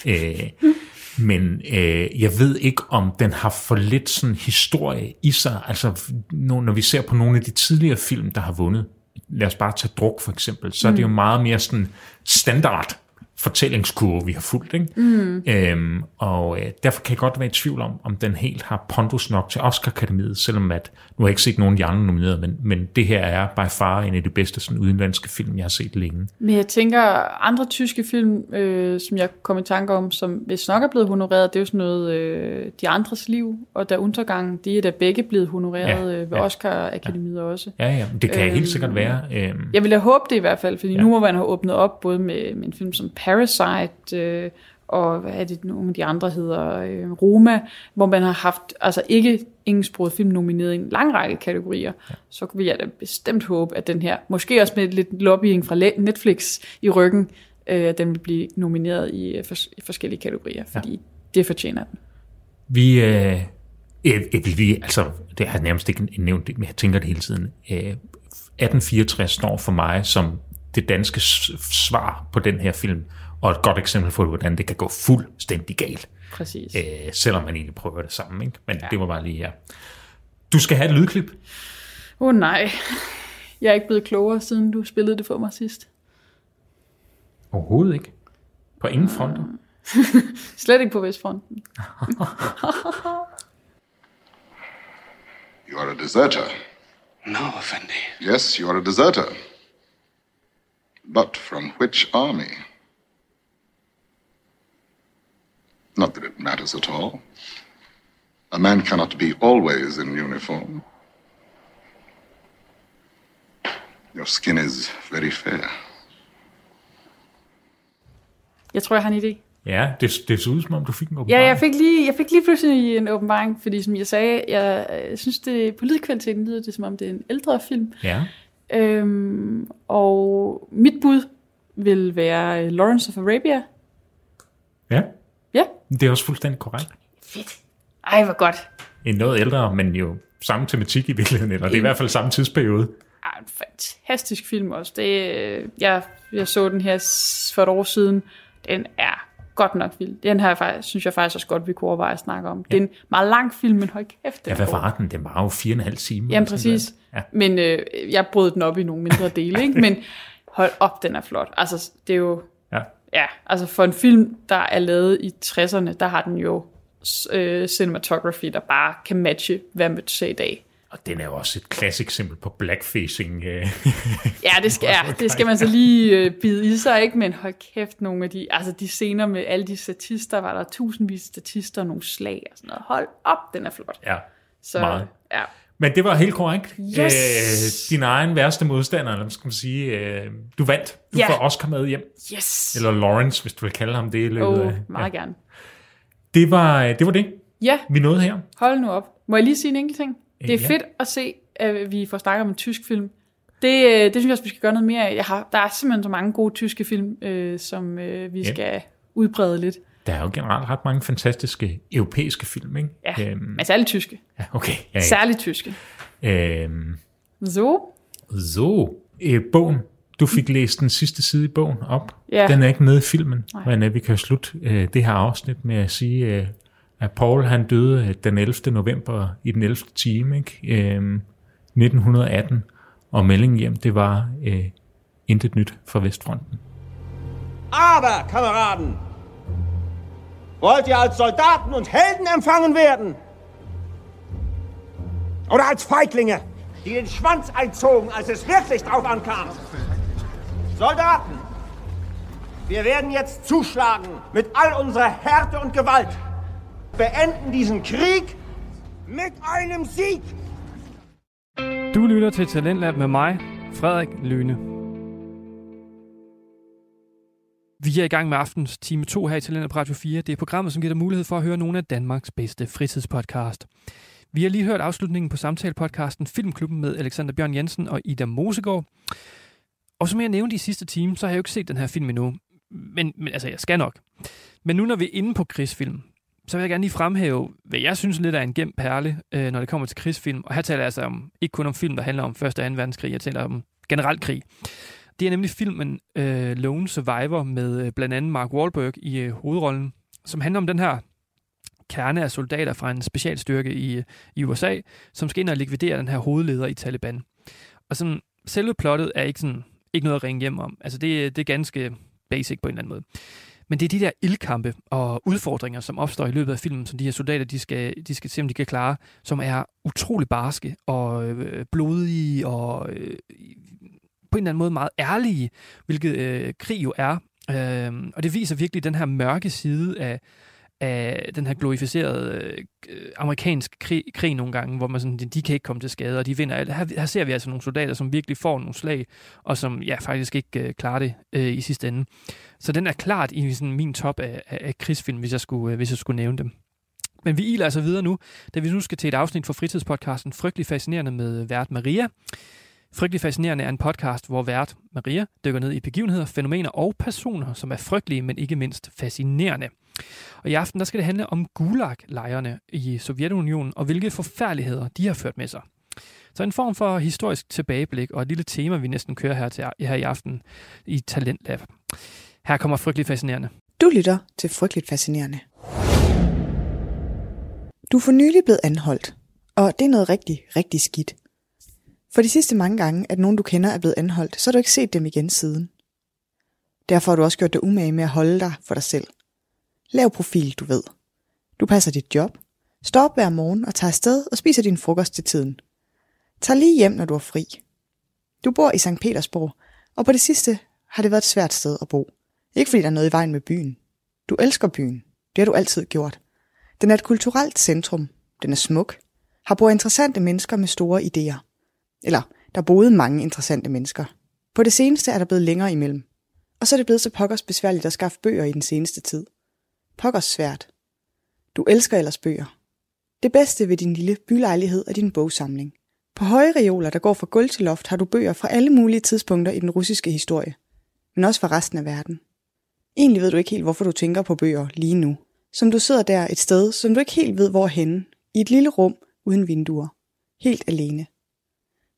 Øh, mm. Men øh, jeg ved ikke, om den har for lidt sådan historie i sig. Altså, når vi ser på nogle af de tidligere film, der har vundet, lad os bare tage druk for eksempel, så mm. er det jo meget mere sådan standard fortællingskurve, vi har fulgt. Ikke? Mm. Øhm, og øh, derfor kan jeg godt være i tvivl om, om den helt har pondus nok til Oscar-akademiet, selvom at, nu har jeg ikke set nogen af de andre nomineret, men, men det her er by far en af de bedste sådan, udenlandske film, jeg har set længe. Men jeg tænker, andre tyske film, øh, som jeg kom i tanke om, som hvis nok er blevet honoreret, det er jo sådan noget øh, De Andres Liv og Der Untergang, de er da begge blevet honoreret ja, øh, ved ja, Oscar-akademiet ja. også. Ja, ja, det kan øh, helt sikkert være. Øh, jeg ville have håbet det i hvert fald, fordi ja. nu må man have åbnet op både med, med en film som Parasite, øh, og hvad er det nogle af de andre hedder, øh, Roma, hvor man har haft altså ikke engelsksproget film nomineret i en lang række kategorier, ja. så vil jeg da bestemt håbe, at den her, måske også med lidt lobbying fra Netflix i ryggen, øh, den vil blive nomineret i, øh, fors- i forskellige kategorier, fordi ja. det fortjener den. Vi, øh, øh, vi, altså, det har jeg nærmest ikke nævnt, men jeg tænker det hele tiden. Øh, 1864 står for mig som det danske svar på den her film, og et godt eksempel på, hvordan det kan gå fuldstændig galt. Præcis. Øh, selvom man egentlig prøver det sammen. Ikke? Men ja. det var bare lige her. Du skal have et lydklip. Åh oh, nej. Jeg er ikke blevet klogere, siden du spillede det for mig sidst. Overhovedet ikke. På ingen fronter. Slet ikke på Vestfronten. you are a deserter. No, Effendi. Yes, you are a deserter. But from which army? Not that it matters at all. A man cannot be always in uniform. Your skin is very fair. Jeg tror, jeg har en idé. Ja, det, det så ud som om, du fik en Ja, åbenbaring. jeg fik, lige, jeg fik lige pludselig en åbenbaring, fordi som jeg sagde, jeg, jeg synes, det på lydkvaliteten lyder det, som om det er en ældre film. Ja, Øhm, og mit bud vil være øh, Lawrence of Arabia. ja. Ja. Det er også fuldstændig korrekt. Fedt. Ej, hvor godt. En noget ældre, men jo samme tematik i virkeligheden, eller det er i hvert fald samme tidsperiode. Ej, en fantastisk film også. Det, øh, jeg, jeg så den her for et år siden. Den er godt nok vild. Den her synes jeg faktisk også godt, vi kunne overveje at snakke om. Ja. Det er en meget lang film, men hold kæft, den Ja, hvad var den? Den var jo fire og en halv time. Jamen præcis. noget. Men øh, jeg brød den op i nogle mindre dele, ikke? men hold op, den er flot. Altså, det er jo... Ja. Altså for en film, der er lavet i 60'erne, der har den jo øh, cinematography, der bare kan matche, hvad man ser i dag. Og den er jo også et klassisk eksempel på blackfacing. Øh. Ja, det skal, ja, det skal man så lige øh, bide i sig, ikke? Men hold kæft, nogle af de, altså de scener med alle de statister, var der tusindvis af statister og nogle slag og sådan noget. Hold op, den er flot. ja. Så, Meget. Ja. Men det var helt korrekt. Yes! Øh, din egen værste modstander, eller skal man sige, øh, du vandt. Du Ja. får Oscar med hjem. Yes! Eller Lawrence, hvis du vil kalde ham det. i løbet af- meget gerne. Det var, det var det, Ja, vi nåede her. hold nu op. Må jeg lige sige en enkelt ting? Det er Ja. fedt at se, at vi får snakket om en tysk film. Det, øh, det synes jeg også, vi skal gøre noget mere af. Jeg har, der er simpelthen så mange gode tyske film, øh, som øh, vi Ja. skal udbrede lidt. Der er jo generelt ret mange fantastiske europæiske film, ikke? Ja, Øhm, men særligt tyske. ja okay. Ja, ja. Særligt tyske. Øhm, Så, så, øh, bogen. Du fik læst den sidste side i bogen op. Ja. Den er ikke med i filmen, Nej. men øh, vi kan slutte øh, det her afsnit med at sige, øh, at Paul han døde øh, den 11. november i den 11. time, ikke? Øh, 1918, og meldingen hjem, det var øh, intet nyt fra Vestfronten. Aber, Kameraden, wollt ihr als Soldaten und Helden empfangen werden? Oder als Feiglinge, die den Schwanz einzogen, als es wirklich drauf ankam? Soldaten, wir werden jetzt zuschlagen mit all unserer Härte und Gewalt. Beenden diesen Krieg mit einem Sieg. Du lytter til Talentlab med mig, Frederik Løne. Vi er i gang med aftens time 2 her i Talentlab på Radio 4. Det er programmet, som giver dig mulighed for at høre nogle af Danmarks bedste fritidspodcast. Vi har lige hørt afslutningen på samtalepodcasten Filmklubben med Alexander Bjørn Jensen og Ida Mosegaard. Og som jeg nævnte i sidste time, så har jeg jo ikke set den her film endnu. Men, men altså, jeg skal nok. Men nu når vi er inde på krigsfilm, så vil jeg gerne lige fremhæve, hvad jeg synes lidt er en gemt perle, øh, når det kommer til krigsfilm. Og her taler jeg altså om, ikke kun om film, der handler om 1. og 2. verdenskrig, jeg taler om generelt krig. Det er nemlig filmen øh, Lone Survivor med øh, blandt andet Mark Wahlberg i øh, hovedrollen, som handler om den her kerne af soldater fra en specialstyrke i, øh, i USA, som skal ind og likvidere den her hovedleder i Taliban. Og sådan, selve plottet er ikke, sådan, ikke noget at ringe hjem om. Altså det, det er ganske basic på en eller anden måde. Men det er de der ildkampe og udfordringer, som opstår i løbet af filmen, som de her soldater, de skal, de skal se, om de kan klare, som er utrolig barske og øh, blodige og øh, på en eller anden måde meget ærlige, hvilket øh, krig jo er. Øh, og det viser virkelig den her mørke side af, af den her glorificerede øh, amerikanske krig, krig nogle gange, hvor man sådan, de, de kan ikke komme til skade, og de vinder alt. Her, her ser vi altså nogle soldater, som virkelig får nogle slag, og som ja, faktisk ikke øh, klarer det øh, i sidste ende. Så den er klart i sådan, min top af, af, af krigsfilm, hvis jeg, skulle, øh, hvis jeg skulle nævne dem. Men vi iler altså videre nu, da vi nu skal til et afsnit fra fritidspodcasten Frygtelig Fascinerende med vært Maria. Frygtelig Fascinerende er en podcast, hvor vært Maria dykker ned i begivenheder, fænomener og personer, som er frygtelige, men ikke mindst fascinerende. Og i aften der skal det handle om Gulag-lejrene i Sovjetunionen, og hvilke forfærdeligheder de har ført med sig. Så en form for historisk tilbageblik og et lille tema, vi næsten kører her, til, her i aften i Talentlab. Her kommer Frygtelig Fascinerende. Du lytter til Frygteligt Fascinerende. Du er for nylig blevet anholdt, og det er noget rigtig, rigtig skidt. For de sidste mange gange, at nogen du kender er blevet anholdt, så har du ikke set dem igen siden. Derfor har du også gjort dig umage med at holde dig for dig selv. Lav profil, du ved. Du passer dit job, står op hver morgen og tager afsted og spiser din frokost til tiden. Tag lige hjem, når du er fri. Du bor i St. Petersborg, og på det sidste har det været et svært sted at bo. Ikke fordi der er noget i vejen med byen. Du elsker byen. Det har du altid gjort. Den er et kulturelt centrum. Den er smuk. Har brug interessante mennesker med store idéer. Eller, der boede mange interessante mennesker. På det seneste er der blevet længere imellem. Og så er det blevet så pokkers besværligt at skaffe bøger i den seneste tid. pokkers svært. Du elsker ellers bøger. Det bedste ved din lille bylejlighed er din bogsamling. På høje reoler, der går fra gulv til loft, har du bøger fra alle mulige tidspunkter i den russiske historie, men også fra resten af verden. Egentlig ved du ikke helt, hvorfor du tænker på bøger lige nu. Som du sidder der et sted, som du ikke helt ved, hvor henne, i et lille rum uden vinduer. Helt alene.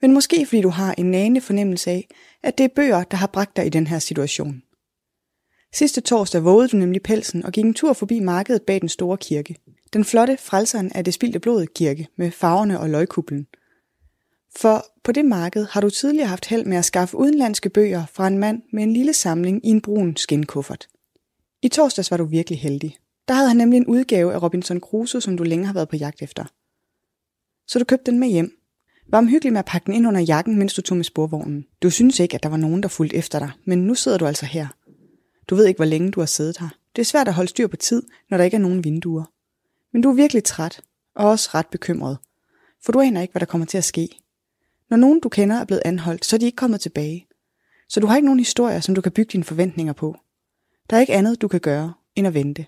Men måske fordi du har en nane fornemmelse af, at det er bøger, der har bragt dig i den her situation. Sidste torsdag vågede du nemlig pelsen og gik en tur forbi markedet bag den store kirke. Den flotte frelseren af det spildte blod kirke med farverne og løgkuplen. For på det marked har du tidligere haft held med at skaffe udenlandske bøger fra en mand med en lille samling i en brun skinkuffert. I torsdags var du virkelig heldig. Der havde han nemlig en udgave af Robinson Crusoe, som du længe har været på jagt efter. Så du købte den med hjem. Var omhyggelig med at pakke den ind under jakken, mens du tog med sporvognen. Du synes ikke, at der var nogen, der fulgte efter dig, men nu sidder du altså her. Du ved ikke, hvor længe du har siddet her. Det er svært at holde styr på tid, når der ikke er nogen vinduer. Men du er virkelig træt, og også ret bekymret. For du aner ikke, hvad der kommer til at ske. Når nogen du kender er blevet anholdt, så er de ikke kommet tilbage. Så du har ikke nogen historier, som du kan bygge dine forventninger på. Der er ikke andet, du kan gøre, end at vente.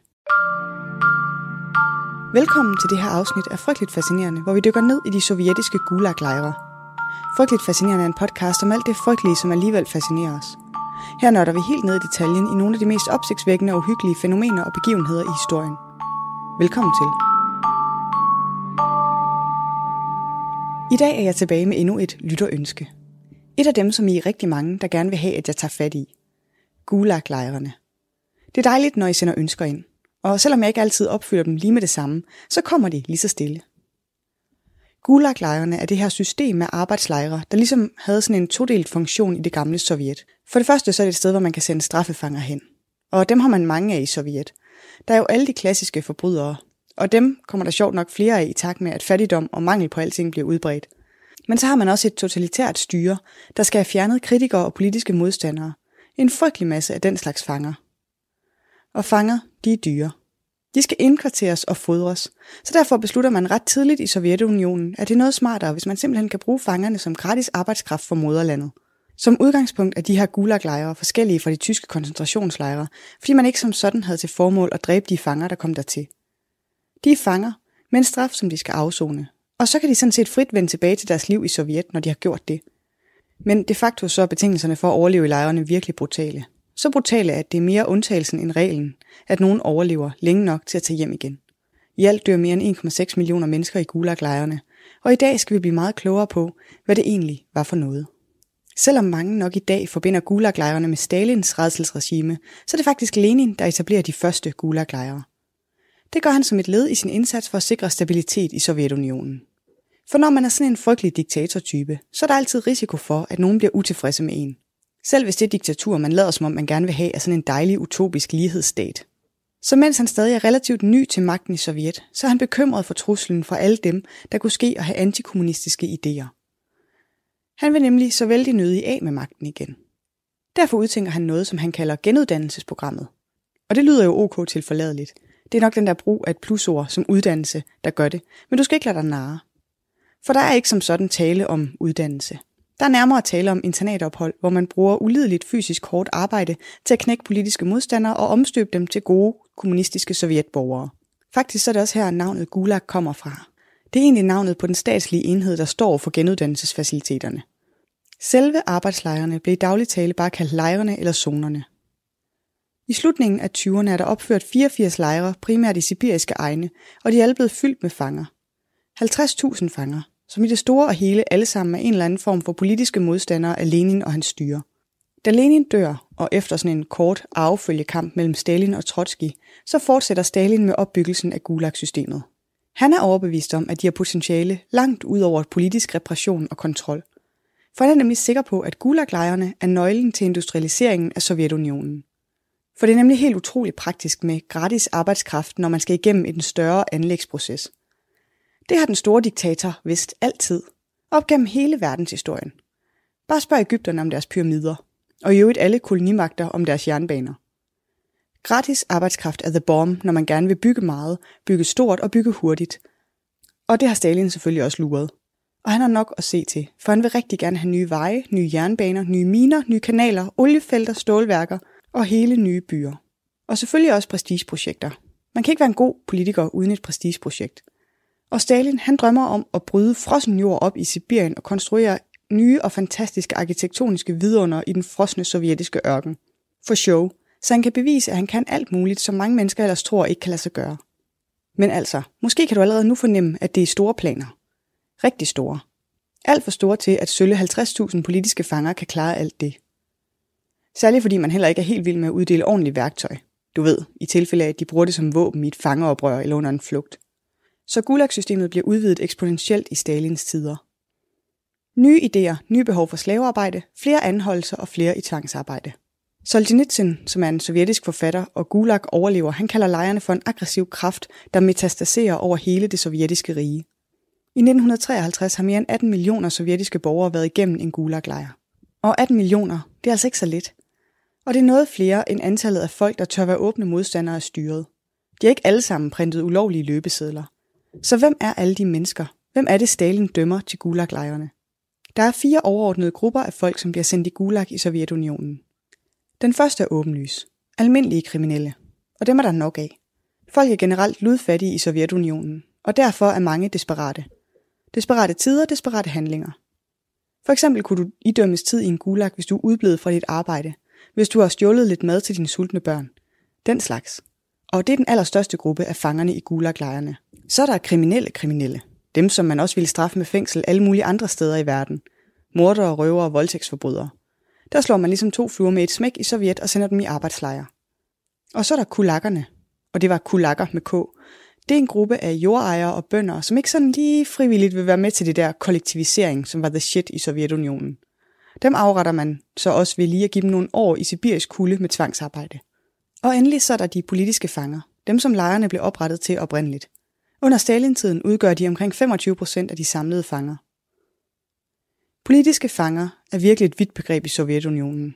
Velkommen til det her afsnit af Frygteligt Fascinerende, hvor vi dykker ned i de sovjetiske gulaglejre. Frygteligt Fascinerende er en podcast om alt det frygtelige, som alligevel fascinerer os. Her nørder vi helt ned i detaljen i nogle af de mest opsigtsvækkende og uhyggelige fænomener og begivenheder i historien. Velkommen til. I dag er jeg tilbage med endnu et lytterønske. Et af dem, som I er rigtig mange, der gerne vil have, at jeg tager fat i. Gulaglejrene. Det er dejligt, når I sender ønsker ind. Og selvom jeg ikke altid opfylder dem lige med det samme, så kommer de lige så stille. Gulaglejrene er det her system med arbejdslejre, der ligesom havde sådan en todelt funktion i det gamle Sovjet. For det første så er det et sted, hvor man kan sende straffefanger hen. Og dem har man mange af i Sovjet. Der er jo alle de klassiske forbrydere, og dem kommer der sjovt nok flere af i takt med, at fattigdom og mangel på alting bliver udbredt. Men så har man også et totalitært styre, der skal have fjernet kritikere og politiske modstandere. En frygtelig masse af den slags fanger. Og fanger, de er dyre. De skal indkvarteres og fodres, så derfor beslutter man ret tidligt i Sovjetunionen, at det er noget smartere, hvis man simpelthen kan bruge fangerne som gratis arbejdskraft for moderlandet. Som udgangspunkt er de her gulaglejre forskellige fra de tyske koncentrationslejre, fordi man ikke som sådan havde til formål at dræbe de fanger, der kom dertil. De er fanger, med en straf, som de skal afzone. Og så kan de sådan set frit vende tilbage til deres liv i Sovjet, når de har gjort det. Men de facto så er betingelserne for at overleve i lejrene virkelig brutale. Så brutale, at det er mere undtagelsen end reglen, at nogen overlever længe nok til at tage hjem igen. I alt dør mere end 1,6 millioner mennesker i gulaglejrene, og i dag skal vi blive meget klogere på, hvad det egentlig var for noget. Selvom mange nok i dag forbinder gulaglejrene med Stalins redselsregime, så er det faktisk Lenin, der etablerer de første gulaglejre. Det gør han som et led i sin indsats for at sikre stabilitet i Sovjetunionen. For når man er sådan en frygtelig diktatortype, så er der altid risiko for, at nogen bliver utilfredse med en. Selv hvis det diktatur, man lader som om man gerne vil have, er sådan en dejlig utopisk lighedsstat. Så mens han stadig er relativt ny til magten i Sovjet, så er han bekymret for truslen fra alle dem, der kunne ske at have antikommunistiske idéer. Han vil nemlig så vældig nødig af med magten igen. Derfor udtænker han noget, som han kalder genuddannelsesprogrammet. Og det lyder jo ok til forladeligt. Det er nok den der brug af et plusord som uddannelse, der gør det. Men du skal ikke lade dig narre. For der er ikke som sådan tale om uddannelse. Der er nærmere tale om internatophold, hvor man bruger ulideligt fysisk hårdt arbejde til at knække politiske modstandere og omstøbe dem til gode kommunistiske sovjetborgere. Faktisk så er det også her, navnet Gulag kommer fra. Det er egentlig navnet på den statslige enhed, der står for genuddannelsesfaciliteterne. Selve arbejdslejrene blev i daglig tale bare kaldt lejrene eller zonerne. I slutningen af 20'erne er der opført 84 lejre, primært i sibiriske egne, og de er alle blevet fyldt med fanger. 50.000 fanger, som i det store og hele alle sammen er en eller anden form for politiske modstandere af Lenin og hans styre. Da Lenin dør, og efter sådan en kort arvefølgekamp mellem Stalin og Trotsky, så fortsætter Stalin med opbyggelsen af Gulag-systemet. Han er overbevist om, at de har potentiale langt ud over politisk repression og kontrol. For han er nemlig sikker på, at Gulag-lejrene er nøglen til industrialiseringen af Sovjetunionen. For det er nemlig helt utroligt praktisk med gratis arbejdskraft, når man skal igennem en større anlægsproces. Det har den store diktator vidst altid, op gennem hele verdenshistorien. Bare spørg Ægypterne om deres pyramider, og i øvrigt alle kolonimagter om deres jernbaner. Gratis arbejdskraft er the bomb, når man gerne vil bygge meget, bygge stort og bygge hurtigt. Og det har Stalin selvfølgelig også luret. Og han har nok at se til, for han vil rigtig gerne have nye veje, nye jernbaner, nye miner, nye kanaler, oliefelter, stålværker og hele nye byer. Og selvfølgelig også prestigeprojekter. Man kan ikke være en god politiker uden et prestigeprojekt. Og Stalin han drømmer om at bryde frossen jord op i Sibirien og konstruere nye og fantastiske arkitektoniske vidunder i den frosne sovjetiske ørken. For show, så han kan bevise, at han kan alt muligt, som mange mennesker ellers tror ikke kan lade sig gøre. Men altså, måske kan du allerede nu fornemme, at det er store planer. Rigtig store. Alt for store til, at sølle 50.000 politiske fanger kan klare alt det. Særligt fordi man heller ikke er helt vild med at uddele ordentligt værktøj. Du ved, i tilfælde af, at de bruger det som våben i et fangeoprør eller under en flugt. Så Gulag-systemet bliver udvidet eksponentielt i Stalins tider. Nye idéer, nye behov for slavearbejde, flere anholdelser og flere i tvangsarbejde. Solzhenitsyn, som er en sovjetisk forfatter og Gulag overlever, han kalder lejrene for en aggressiv kraft, der metastaserer over hele det sovjetiske rige. I 1953 har mere end 18 millioner sovjetiske borgere været igennem en Gulag-lejr. Og 18 millioner, det er altså ikke så lidt. Og det er noget flere end antallet af folk, der tør være åbne modstandere af styret. De er ikke alle sammen printet ulovlige løbesedler. Så hvem er alle de mennesker? Hvem er det, Stalin dømmer til gulaglejrene? Der er fire overordnede grupper af folk, som bliver sendt i Gulag i Sovjetunionen. Den første er åbenlys. Almindelige kriminelle. Og dem er der nok af. Folk er generelt ludfattige i Sovjetunionen, og derfor er mange desperate. Desperate tider, desperate handlinger. For eksempel kunne du idømmes tid i en gulag, hvis du er udblevet fra dit arbejde, hvis du har stjålet lidt mad til dine sultne børn. Den slags. Og det er den allerstørste gruppe af fangerne i gulaglejrene. Så er der kriminelle kriminelle. Dem, som man også ville straffe med fængsel alle mulige andre steder i verden. Mordere, røvere og voldtægtsforbrydere. Der slår man ligesom to fluer med et smæk i Sovjet og sender dem i arbejdslejre. Og så er der kulakkerne, og det var kulakker med K. Det er en gruppe af jordejere og bønder, som ikke sådan lige frivilligt vil være med til det der kollektivisering, som var the shit i Sovjetunionen. Dem afretter man så også ved lige at give dem nogle år i sibirisk kulde med tvangsarbejde. Og endelig så er der de politiske fanger, dem som lejrene blev oprettet til oprindeligt. Under Stalintiden udgør de omkring 25 procent af de samlede fanger. Politiske fanger er virkelig et vidt begreb i Sovjetunionen.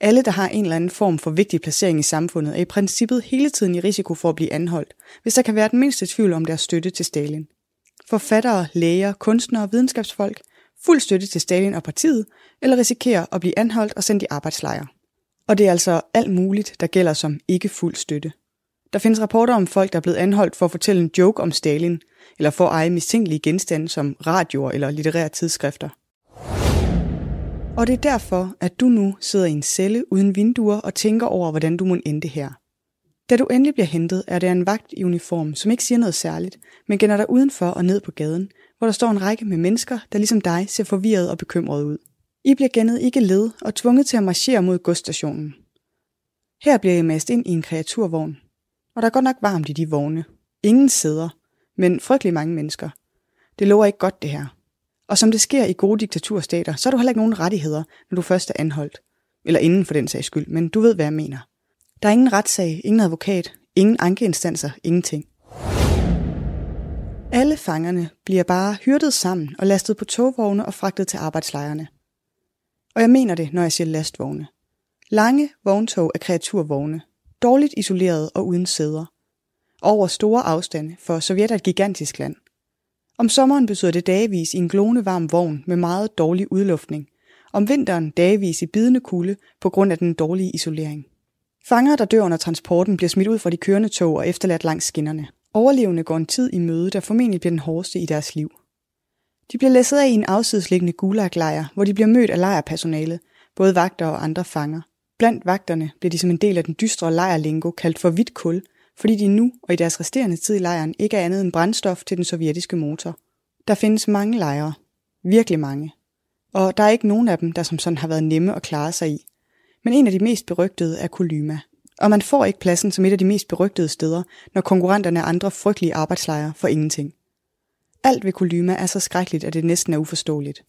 Alle, der har en eller anden form for vigtig placering i samfundet, er i princippet hele tiden i risiko for at blive anholdt, hvis der kan være den mindste tvivl om deres støtte til Stalin. Forfattere, læger, kunstnere, og videnskabsfolk, fuld støtte til Stalin og partiet, eller risikerer at blive anholdt og sendt i arbejdslejre. Og det er altså alt muligt, der gælder som ikke fuld støtte. Der findes rapporter om folk, der er blevet anholdt for at fortælle en joke om Stalin, eller for at eje mistænkelige genstande som radioer eller litterære tidsskrifter. Og det er derfor, at du nu sidder i en celle uden vinduer og tænker over, hvordan du må ende her. Da du endelig bliver hentet, er det en vagt i uniform, som ikke siger noget særligt, men gænder dig udenfor og ned på gaden, hvor der står en række med mennesker, der ligesom dig ser forvirret og bekymret ud. I bliver gennet ikke led og tvunget til at marchere mod godsstationen. Her bliver I mast ind i en kreaturvogn, og der er godt nok varmt i de vogne. Ingen sæder, men frygtelig mange mennesker. Det lover ikke godt det her. Og som det sker i gode diktaturstater, så har du heller ikke nogen rettigheder, når du først er anholdt. Eller inden for den sags skyld, men du ved, hvad jeg mener. Der er ingen retssag, ingen advokat, ingen ankeinstanser, ingenting. Alle fangerne bliver bare hyrdet sammen og lastet på togvogne og fragtet til arbejdslejrene. Og jeg mener det, når jeg siger lastvogne. Lange vogntog er kreaturvogne, dårligt isoleret og uden sæder. Over store afstande, for Sovjet er et gigantisk land. Om sommeren betyder det dagevis i en glående varm vogn med meget dårlig udluftning. Om vinteren dagevis i bidende kulde på grund af den dårlige isolering. Fanger, der dør under transporten, bliver smidt ud fra de kørende tog og efterladt langs skinnerne. Overlevende går en tid i møde, der formentlig bliver den hårdeste i deres liv. De bliver læsset af i en afsidesliggende gulaglejr, hvor de bliver mødt af lejrpersonalet, både vagter og andre fanger. Blandt vagterne bliver de som en del af den dystre lejrlingo kaldt for hvidt kul, fordi de nu og i deres resterende tid i lejren ikke er andet end brændstof til den sovjetiske motor. Der findes mange lejre. Virkelig mange. Og der er ikke nogen af dem, der som sådan har været nemme at klare sig i. Men en af de mest berygtede er Kolyma. Og man får ikke pladsen som et af de mest berygtede steder, når konkurrenterne er andre frygtelige arbejdslejre for ingenting. Alt ved Kolyma er så skrækkeligt, at det næsten er uforståeligt.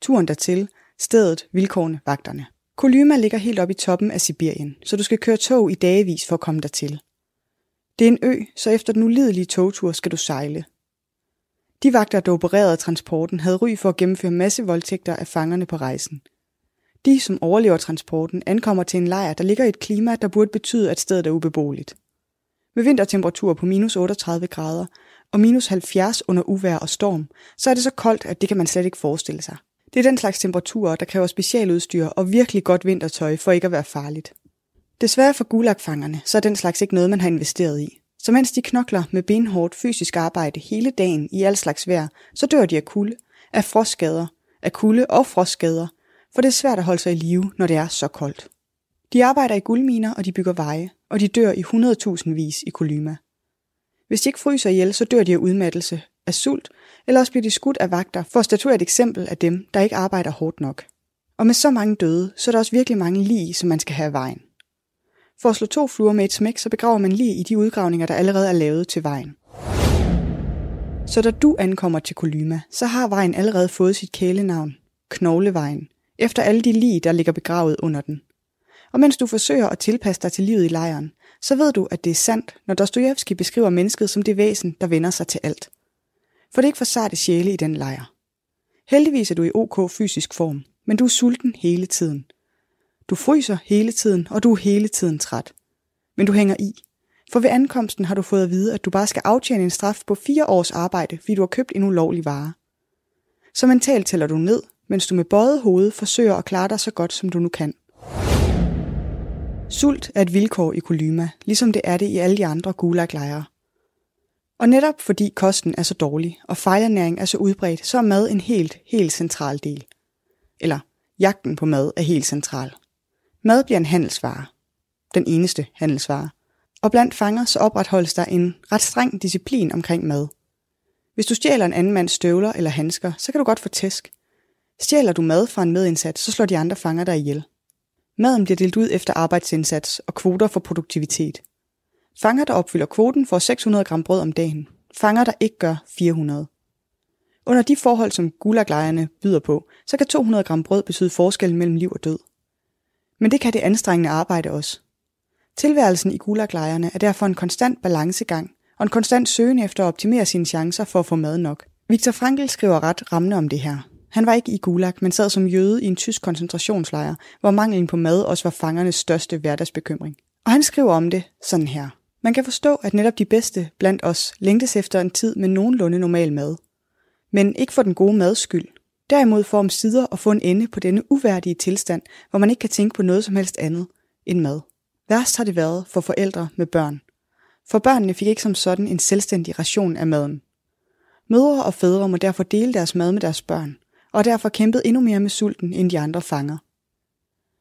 Turen dertil, stedet, vilkårene, vagterne. Kolyma ligger helt oppe i toppen af Sibirien, så du skal køre tog i dagevis for at komme dertil. Det er en ø, så efter den ulidelige togtur skal du sejle. De vagter, der opererede transporten, havde ry for at gennemføre masse voldtægter af fangerne på rejsen. De, som overlever transporten, ankommer til en lejr, der ligger i et klima, der burde betyde, at stedet er ubeboeligt. Med vintertemperatur på minus 38 grader og minus 70 under uvær og storm, så er det så koldt, at det kan man slet ikke forestille sig. Det er den slags temperaturer, der kræver specialudstyr og virkelig godt vintertøj for ikke at være farligt. Desværre for gulagfangerne, så er den slags ikke noget, man har investeret i. Så mens de knokler med benhårdt fysisk arbejde hele dagen i al slags vejr, så dør de af kulde, af frostskader, af kulde og frostskader, for det er svært at holde sig i live, når det er så koldt. De arbejder i guldminer, og de bygger veje, og de dør i 100.000 vis i Kolyma. Hvis de ikke fryser ihjel, så dør de af udmattelse, af sult, eller også bliver de skudt af vagter for at statuere et eksempel af dem, der ikke arbejder hårdt nok. Og med så mange døde, så er der også virkelig mange lige, som man skal have af vejen. For at slå to fluer med et smæk, så begraver man lige i de udgravninger, der allerede er lavet til vejen. Så da du ankommer til Kolyma, så har vejen allerede fået sit kælenavn, Knoglevejen, efter alle de lige, der ligger begravet under den. Og mens du forsøger at tilpasse dig til livet i lejren, så ved du, at det er sandt, når Dostojevski beskriver mennesket som det væsen, der vender sig til alt. For det er ikke for sarte sjæle i den lejr. Heldigvis er du i OK fysisk form, men du er sulten hele tiden. Du fryser hele tiden, og du er hele tiden træt. Men du hænger i. For ved ankomsten har du fået at vide, at du bare skal aftjene en straf på fire års arbejde, fordi du har købt en ulovlig vare. Så mentalt tæller du ned, mens du med bøjet hoved forsøger at klare dig så godt, som du nu kan. Sult er et vilkår i Kolyma, ligesom det er det i alle de andre gulaglejre. Og netop fordi kosten er så dårlig, og fejlernæring er så udbredt, så er mad en helt, helt central del. Eller jagten på mad er helt central. Mad bliver en handelsvare. Den eneste handelsvare. Og blandt fanger så opretholdes der en ret streng disciplin omkring mad. Hvis du stjæler en anden mands støvler eller handsker, så kan du godt få tæsk. Stjæler du mad fra en medindsat, så slår de andre fanger dig ihjel. Maden bliver delt ud efter arbejdsindsats og kvoter for produktivitet. Fanger, der opfylder kvoten, får 600 gram brød om dagen. Fanger, der ikke gør 400. Under de forhold, som gulaglejerne byder på, så kan 200 gram brød betyde forskellen mellem liv og død. Men det kan det anstrengende arbejde også. Tilværelsen i gulaglejerne er derfor en konstant balancegang og en konstant søgen efter at optimere sine chancer for at få mad nok. Viktor Frankl skriver ret rammende om det her. Han var ikke i Gulag, men sad som jøde i en tysk koncentrationslejr, hvor manglen på mad også var fangernes største hverdagsbekymring. Og han skriver om det sådan her. Man kan forstå, at netop de bedste blandt os længtes efter en tid med nogenlunde normal mad. Men ikke for den gode mads skyld. Derimod for om sider at få en ende på denne uværdige tilstand, hvor man ikke kan tænke på noget som helst andet end mad. Værst har det været for forældre med børn. For børnene fik ikke som sådan en selvstændig ration af maden. Mødre og fædre må derfor dele deres mad med deres børn, og derfor kæmpet endnu mere med sulten end de andre fanger.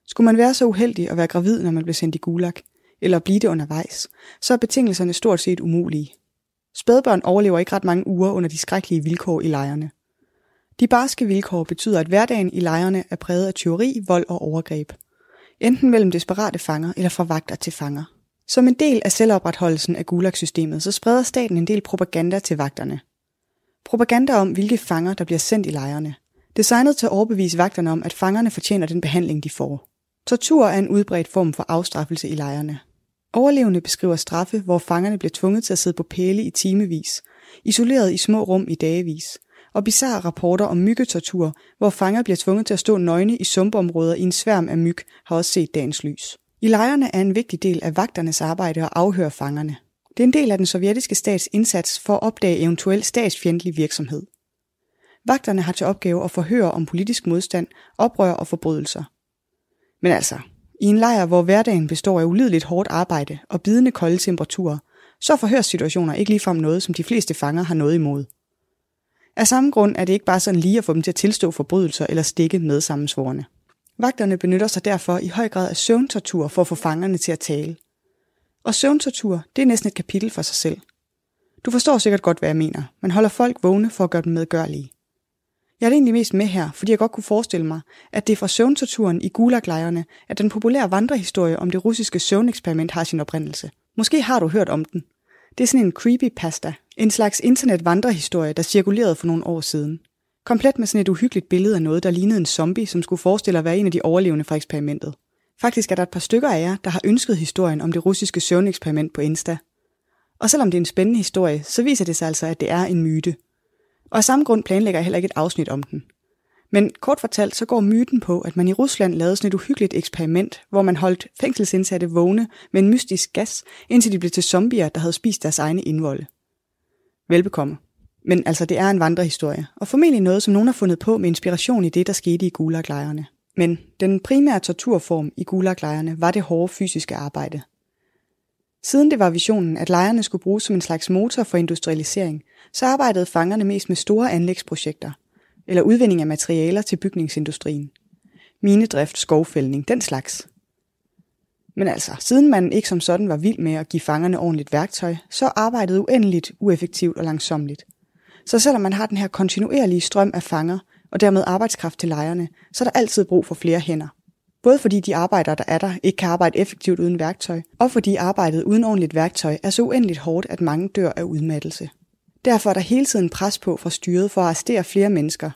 Skulle man være så uheldig at være gravid, når man blev sendt i gulag, eller blive det undervejs, så er betingelserne stort set umulige. Spædbørn overlever ikke ret mange uger under de skrækkelige vilkår i lejrene. De barske vilkår betyder, at hverdagen i lejrene er præget af teori, vold og overgreb. Enten mellem desperate fanger eller fra vagter til fanger. Som en del af selvopretholdelsen af Gulag-systemet, så spreder staten en del propaganda til vagterne. Propaganda om, hvilke fanger, der bliver sendt i lejrene. Designet til at overbevise vagterne om, at fangerne fortjener den behandling, de får. Tortur er en udbredt form for afstraffelse i lejrene. Overlevende beskriver straffe, hvor fangerne bliver tvunget til at sidde på pæle i timevis, isoleret i små rum i dagevis, og bizarre rapporter om myggetortur, hvor fanger bliver tvunget til at stå nøgne i sumpområder i en sværm af myg, har også set dagens lys. I lejrene er en vigtig del af vagternes arbejde at afhøre fangerne. Det er en del af den sovjetiske stats indsats for at opdage eventuel statsfjendtlig virksomhed. Vagterne har til opgave at forhøre om politisk modstand, oprør og forbrydelser. Men altså, i en lejr, hvor hverdagen består af ulideligt hårdt arbejde og bidende kolde temperaturer, så forhører situationer ikke ligefrem noget, som de fleste fanger har noget imod. Af samme grund er det ikke bare sådan lige at få dem til at tilstå forbrydelser eller stikke med sammensvorene. Vagterne benytter sig derfor i høj grad af søvntortur for at få fangerne til at tale. Og søvntortur, det er næsten et kapitel for sig selv. Du forstår sikkert godt, hvad jeg mener. Man holder folk vågne for at gøre dem medgørlige. Jeg er egentlig mest med her, fordi jeg godt kunne forestille mig, at det er fra søvntorturen i gulaglejrene, at den populære vandrehistorie om det russiske søvneksperiment har sin oprindelse. Måske har du hørt om den. Det er sådan en creepypasta, en slags internet-vandrehistorie, der cirkulerede for nogle år siden. Komplet med sådan et uhyggeligt billede af noget, der lignede en zombie, som skulle forestille at være en af de overlevende fra eksperimentet. Faktisk er der et par stykker af jer, der har ønsket historien om det russiske søvneksperiment på Insta. Og selvom det er en spændende historie, så viser det sig altså, at det er en myte – og af samme grund planlægger jeg heller ikke et afsnit om den. Men kort fortalt, så går myten på, at man i Rusland lavede sådan et uhyggeligt eksperiment, hvor man holdt fængselsindsatte vågne med en mystisk gas, indtil de blev til zombier, der havde spist deres egne indvolde. Velbekomme. Men altså, det er en vandrehistorie, og formentlig noget, som nogen har fundet på med inspiration i det, der skete i gulaglejrene. Men den primære torturform i gulaglejrene var det hårde fysiske arbejde. Siden det var visionen, at lejrene skulle bruges som en slags motor for industrialisering, så arbejdede fangerne mest med store anlægsprojekter, eller udvinding af materialer til bygningsindustrien. Minedrift, skovfældning, den slags. Men altså, siden man ikke som sådan var vild med at give fangerne ordentligt værktøj, så arbejdede uendeligt, ueffektivt og langsomligt. Så selvom man har den her kontinuerlige strøm af fanger, og dermed arbejdskraft til lejrene, så er der altid brug for flere hænder. Både fordi de arbejdere, der er der, ikke kan arbejde effektivt uden værktøj, og fordi arbejdet uden ordentligt værktøj er så uendeligt hårdt, at mange dør af udmattelse. Derfor er der hele tiden pres på fra styret for at arrestere flere mennesker.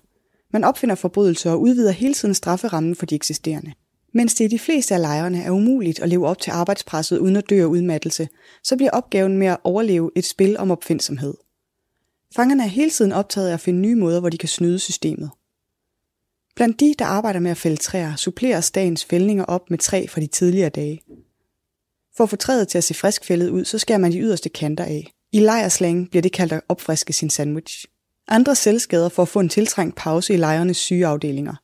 Man opfinder forbrydelser og udvider hele tiden strafferammen for de eksisterende. Mens det i de fleste af lejrene er umuligt at leve op til arbejdspresset uden at dø af udmattelse, så bliver opgaven med at overleve et spil om opfindsomhed. Fangerne er hele tiden optaget af at finde nye måder, hvor de kan snyde systemet. Blandt de, der arbejder med at fælde træer, suppleres dagens fældninger op med træ fra de tidligere dage. For at få træet til at se friskfældet ud, så skærer man de yderste kanter af. I lejerslang bliver det kaldt at opfriske sin sandwich. Andre selvskader for at få en tiltrængt pause i lejernes sygeafdelinger.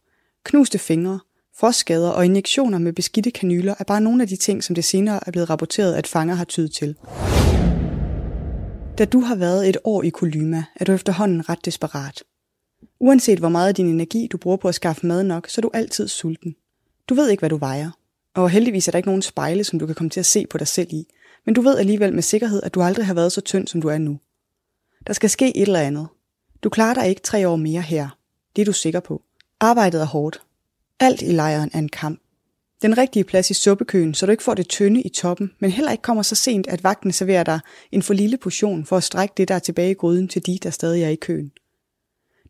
Knuste fingre, frostskader og injektioner med beskidte kanyler er bare nogle af de ting, som det senere er blevet rapporteret, at fanger har tydet til. Da du har været et år i Kolyma, er du efterhånden ret desperat. Uanset hvor meget af din energi du bruger på at skaffe mad nok, så er du altid sulten. Du ved ikke, hvad du vejer. Og heldigvis er der ikke nogen spejle, som du kan komme til at se på dig selv i. Men du ved alligevel med sikkerhed, at du aldrig har været så tynd, som du er nu. Der skal ske et eller andet. Du klarer dig ikke tre år mere her. Det er du sikker på. Arbejdet er hårdt. Alt i lejren er en kamp. Den rigtige plads i suppekøen, så du ikke får det tynde i toppen, men heller ikke kommer så sent, at vagten serverer dig en for lille portion for at strække det, der er tilbage i gryden til de, der stadig er i køen.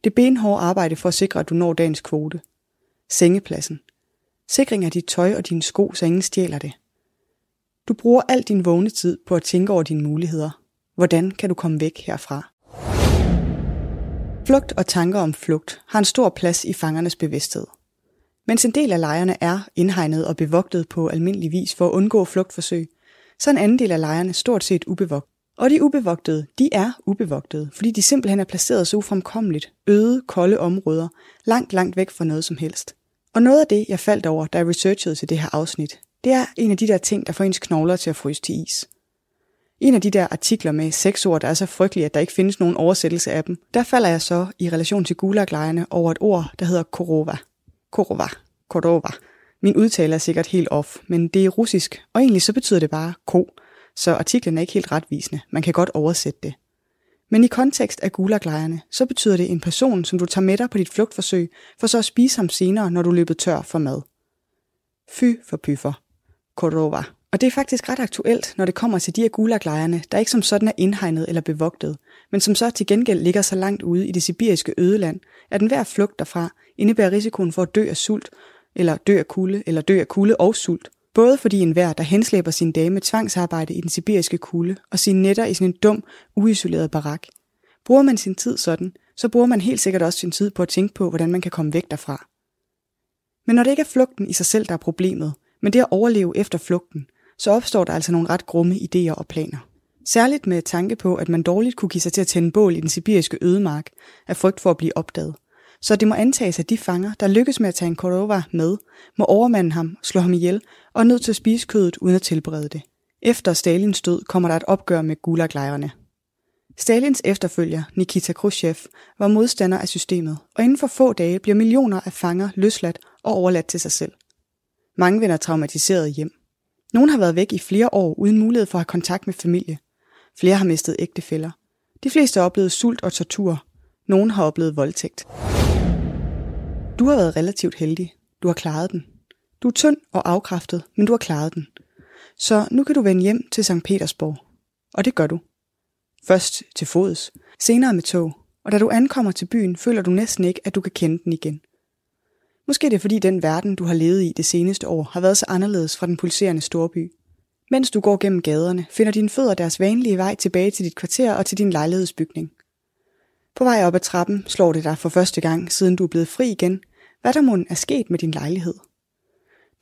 Det benhårde arbejde for at sikre, at du når dagens kvote. Sengepladsen. Sikring af dit tøj og dine sko, så ingen stjæler det. Du bruger al din vågne tid på at tænke over dine muligheder. Hvordan kan du komme væk herfra? Flugt og tanker om flugt har en stor plads i fangernes bevidsthed. Mens en del af lejrene er indhegnet og bevogtet på almindelig vis for at undgå flugtforsøg, så er en anden del af lejrene stort set ubevogt. Og de ubevogtede, de er ubevogtede, fordi de simpelthen er placeret så ufremkommeligt, øde, kolde områder, langt, langt væk fra noget som helst. Og noget af det, jeg faldt over, da jeg researchede til det her afsnit, det er en af de der ting, der får ens knogler til at fryse til is. En af de der artikler med seks ord, der er så frygtelige, at der ikke findes nogen oversættelse af dem, der falder jeg så i relation til gulaglejrene over et ord, der hedder korova. Korova. Korova. Min udtale er sikkert helt off, men det er russisk, og egentlig så betyder det bare ko, så artiklen er ikke helt retvisende. Man kan godt oversætte det. Men i kontekst af gulaglejrene, så betyder det en person, som du tager med dig på dit flugtforsøg, for så at spise ham senere, når du løbet tør for mad. Fy for pyffer. Korova. Og det er faktisk ret aktuelt, når det kommer til de af gulaglejrene, der ikke som sådan er indhegnet eller bevogtet, men som så til gengæld ligger så langt ude i det sibiriske ødeland, at enhver flugt derfra indebærer risikoen for at dø af sult, eller dø af kulde, eller dø af kulde og sult. Både fordi enhver, der henslæber sin dame tvangsarbejde i den sibiriske kulde og sine netter i sådan en dum, uisoleret barak. Bruger man sin tid sådan, så bruger man helt sikkert også sin tid på at tænke på, hvordan man kan komme væk derfra. Men når det ikke er flugten i sig selv, der er problemet, men det at overleve efter flugten, så opstår der altså nogle ret grumme idéer og planer. Særligt med tanke på, at man dårligt kunne give sig til at tænde bål i den sibiriske ødemark af frygt for at blive opdaget. Så det må antages, at de fanger, der lykkes med at tage en Korova med, må overmande ham, slå ham ihjel og er nødt til at spise kødet uden at tilberede det. Efter Stalins død kommer der et opgør med gulaglejrene. Stalins efterfølger, Nikita Khrushchev, var modstander af systemet, og inden for få dage bliver millioner af fanger løsladt og overladt til sig selv. Mange vender traumatiseret hjem. Nogle har været væk i flere år uden mulighed for at have kontakt med familie. Flere har mistet ægtefæller. De fleste har oplevet sult og tortur. Nogle har oplevet voldtægt. Du har været relativt heldig. Du har klaret den. Du er tynd og afkræftet, men du har klaret den. Så nu kan du vende hjem til St. Petersborg. Og det gør du. Først til fods, senere med tog, og da du ankommer til byen, føler du næsten ikke, at du kan kende den igen. Måske er det fordi den verden, du har levet i det seneste år, har været så anderledes fra den pulserende storby. Mens du går gennem gaderne, finder dine fødder deres vanlige vej tilbage til dit kvarter og til din lejlighedsbygning. På vej op ad trappen slår det dig for første gang, siden du er blevet fri igen, hvad der mon er sket med din lejlighed.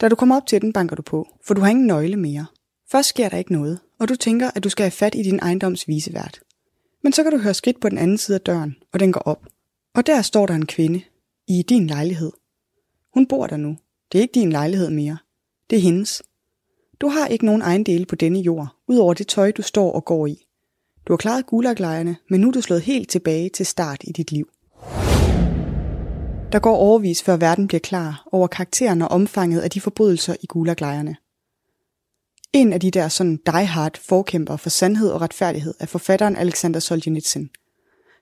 Da du kommer op til den, banker du på, for du har ingen nøgle mere. Først sker der ikke noget, og du tænker, at du skal have fat i din ejendoms visevært. Men så kan du høre skridt på den anden side af døren, og den går op. Og der står der en kvinde. I din lejlighed. Hun bor der nu. Det er ikke din lejlighed mere. Det er hendes. Du har ikke nogen ejendele på denne jord, udover det tøj, du står og går i. Du har klaret gulaglejrene, men nu er du slået helt tilbage til start i dit liv. Der går overvis, før verden bliver klar over karakteren og omfanget af de forbrydelser i gulaglejrene. En af de der sådan die-hard forkæmper for sandhed og retfærdighed er forfatteren Alexander Solzhenitsyn,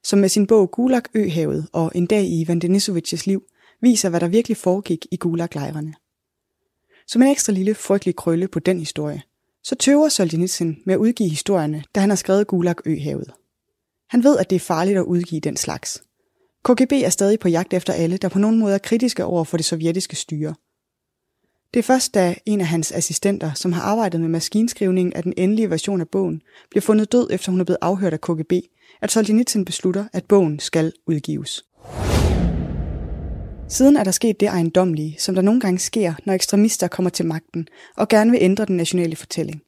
som med sin bog Gulag Øhavet og En dag i Ivan Denisovic's liv viser, hvad der virkelig foregik i gulaglejrene. Som en ekstra lille frygtelig krølle på den historie, så tøver Solzhenitsyn med at udgive historierne, da han har skrevet Gulag Øhavet. Han ved, at det er farligt at udgive den slags. KGB er stadig på jagt efter alle, der på nogen måde er kritiske over for det sovjetiske styre. Det er først da en af hans assistenter, som har arbejdet med maskinskrivning af den endelige version af bogen, bliver fundet død efter hun er blevet afhørt af KGB, at Solzhenitsyn beslutter, at bogen skal udgives. Siden er der sket det ejendomlige, som der nogle gange sker, når ekstremister kommer til magten og gerne vil ændre den nationale fortælling.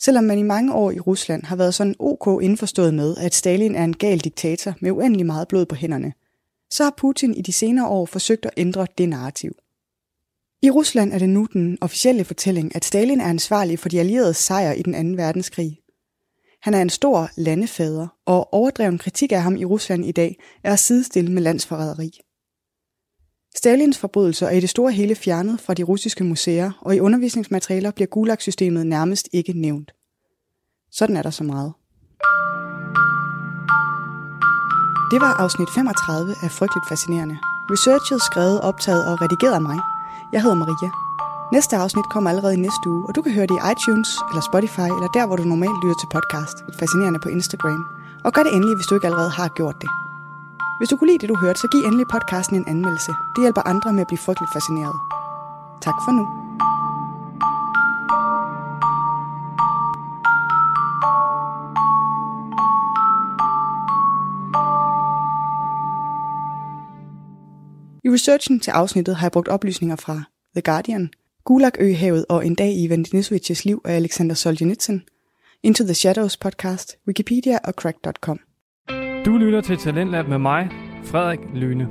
Selvom man i mange år i Rusland har været sådan ok indforstået med, at Stalin er en gal diktator med uendelig meget blod på hænderne, så har Putin i de senere år forsøgt at ændre det narrativ. I Rusland er det nu den officielle fortælling, at Stalin er ansvarlig for de allierede sejr i den anden verdenskrig. Han er en stor landefader, og overdreven kritik af ham i Rusland i dag er at sidestille med landsforræderi. Stalins forbrydelser er i det store hele fjernet fra de russiske museer, og i undervisningsmaterialer bliver Gulag-systemet nærmest ikke nævnt. Sådan er der så meget. Det var afsnit 35 af Frygteligt Fascinerende. Researchet, skrevet, optaget og redigeret af mig. Jeg hedder Maria. Næste afsnit kommer allerede i næste uge, og du kan høre det i iTunes eller Spotify, eller der, hvor du normalt lytter til podcast. Et fascinerende på Instagram. Og gør det endelig, hvis du ikke allerede har gjort det. Hvis du kunne lide det, du hørte, så giv endelig podcasten en anmeldelse. Det hjælper andre med at blive frygteligt fascineret. Tak for nu. I researchen til afsnittet har jeg brugt oplysninger fra The Guardian, Gulag-øhavet og En dag i Ivan liv af Alexander Solzhenitsyn, Into the Shadows podcast, Wikipedia og Crack.com. Du lytter til Talentlab med mig, Frederik Lyne.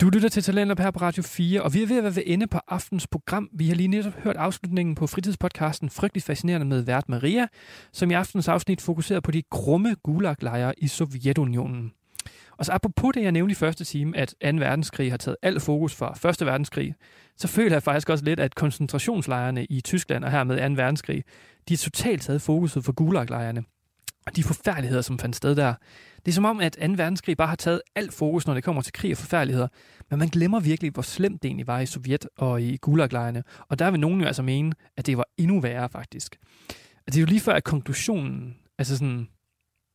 Du lytter til Talentlab her på Radio 4, og vi er ved at være ved ende på aftens program. Vi har lige netop hørt afslutningen på fritidspodcasten Frygtelig Fascinerende med vært Maria, som i aftens afsnit fokuserer på de grumme gulaglejre i Sovjetunionen. Og så apropos det, jeg nævnte i første time, at 2. verdenskrig har taget alt fokus fra 1. verdenskrig, så føler jeg faktisk også lidt, at koncentrationslejrene i Tyskland og her med 2. verdenskrig, de er totalt taget fokuset for gulaglejrene og de forfærdeligheder, som fandt sted der. Det er som om, at 2. verdenskrig bare har taget alt fokus, når det kommer til krig og forfærdeligheder. Men man glemmer virkelig, hvor slemt det egentlig var i Sovjet og i gulaglejrene. Og der vil nogen jo altså mene, at det var endnu værre faktisk. Og det er jo lige før, at konklusionen, altså sådan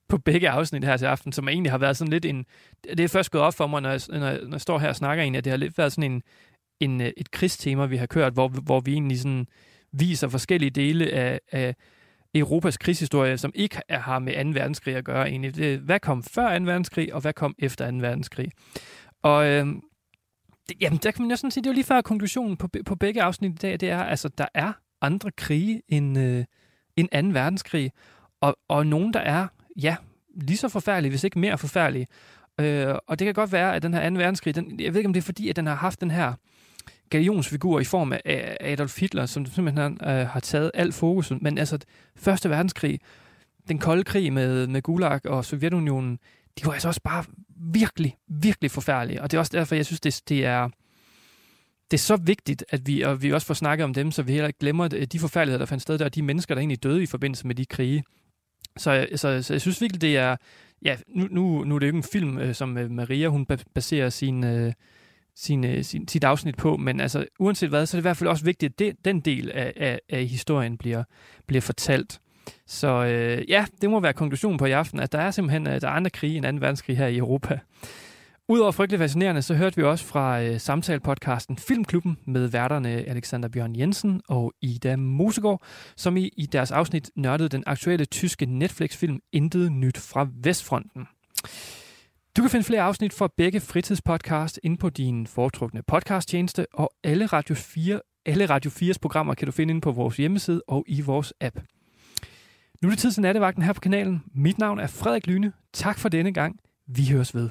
på begge afsnit her til aften, som egentlig har været sådan lidt en... Det er først gået op for mig, når jeg, når jeg, når jeg står her og snakker egentlig, at det har lidt været sådan en, en, øh, et krigstema, vi har kørt, hvor, hvor vi egentlig sådan viser forskellige dele af, af Europas krigshistorie, som ikke har med 2. verdenskrig at gøre egentlig. Det, hvad kom før 2. verdenskrig, og hvad kom efter 2. verdenskrig? Og øh, det, jamen, der kan man jo sådan sige, det er jo lige før konklusionen på, på begge afsnit i dag, det er, altså, der er andre krige end, øh, end 2. verdenskrig, og, og nogen, der er, ja, lige så forfærdelige, hvis ikke mere forfærdelige. Øh, og det kan godt være, at den her 2. verdenskrig, den, jeg ved ikke, om det er fordi, at den har haft den her galionsfigur i form af Adolf Hitler, som simpelthen øh, har taget alt fokus. Men altså, Første Verdenskrig, den kolde krig med, med Gulag og Sovjetunionen, de var altså også bare virkelig, virkelig forfærdelige. Og det er også derfor, jeg synes, det, det er det er så vigtigt, at vi, og vi også får snakket om dem, så vi heller ikke glemmer øh, de forfærdeligheder, der fandt sted der, og de mennesker, der egentlig døde i forbindelse med de krige. Så, så, så jeg synes virkelig, det er... Ja, nu, nu, nu er det jo ikke en film, øh, som øh, Maria, hun baserer sin, øh, sin, øh, sin, sit afsnit på, men altså uanset hvad, så er det i hvert fald også vigtigt, at det, den del af, af, af historien bliver, bliver fortalt. Så øh, ja, det må være konklusionen på i aften, at der er simpelthen øh, der er andre krige end 2. verdenskrig her i Europa. Udover frygtelig fascinerende, så hørte vi også fra øh, samtalepodcasten Filmklubben med værterne Alexander Bjørn Jensen og Ida Mosegård, som i, i deres afsnit nørdede den aktuelle tyske Netflix-film Intet Nyt fra Vestfronten. Du kan finde flere afsnit fra begge fritidspodcast ind på din foretrukne podcasttjeneste, og alle Radio 4 alle Radio 4's programmer kan du finde ind på vores hjemmeside og i vores app. Nu er det tid til nattevagten her på kanalen. Mit navn er Frederik Lyne. Tak for denne gang. Vi høres ved.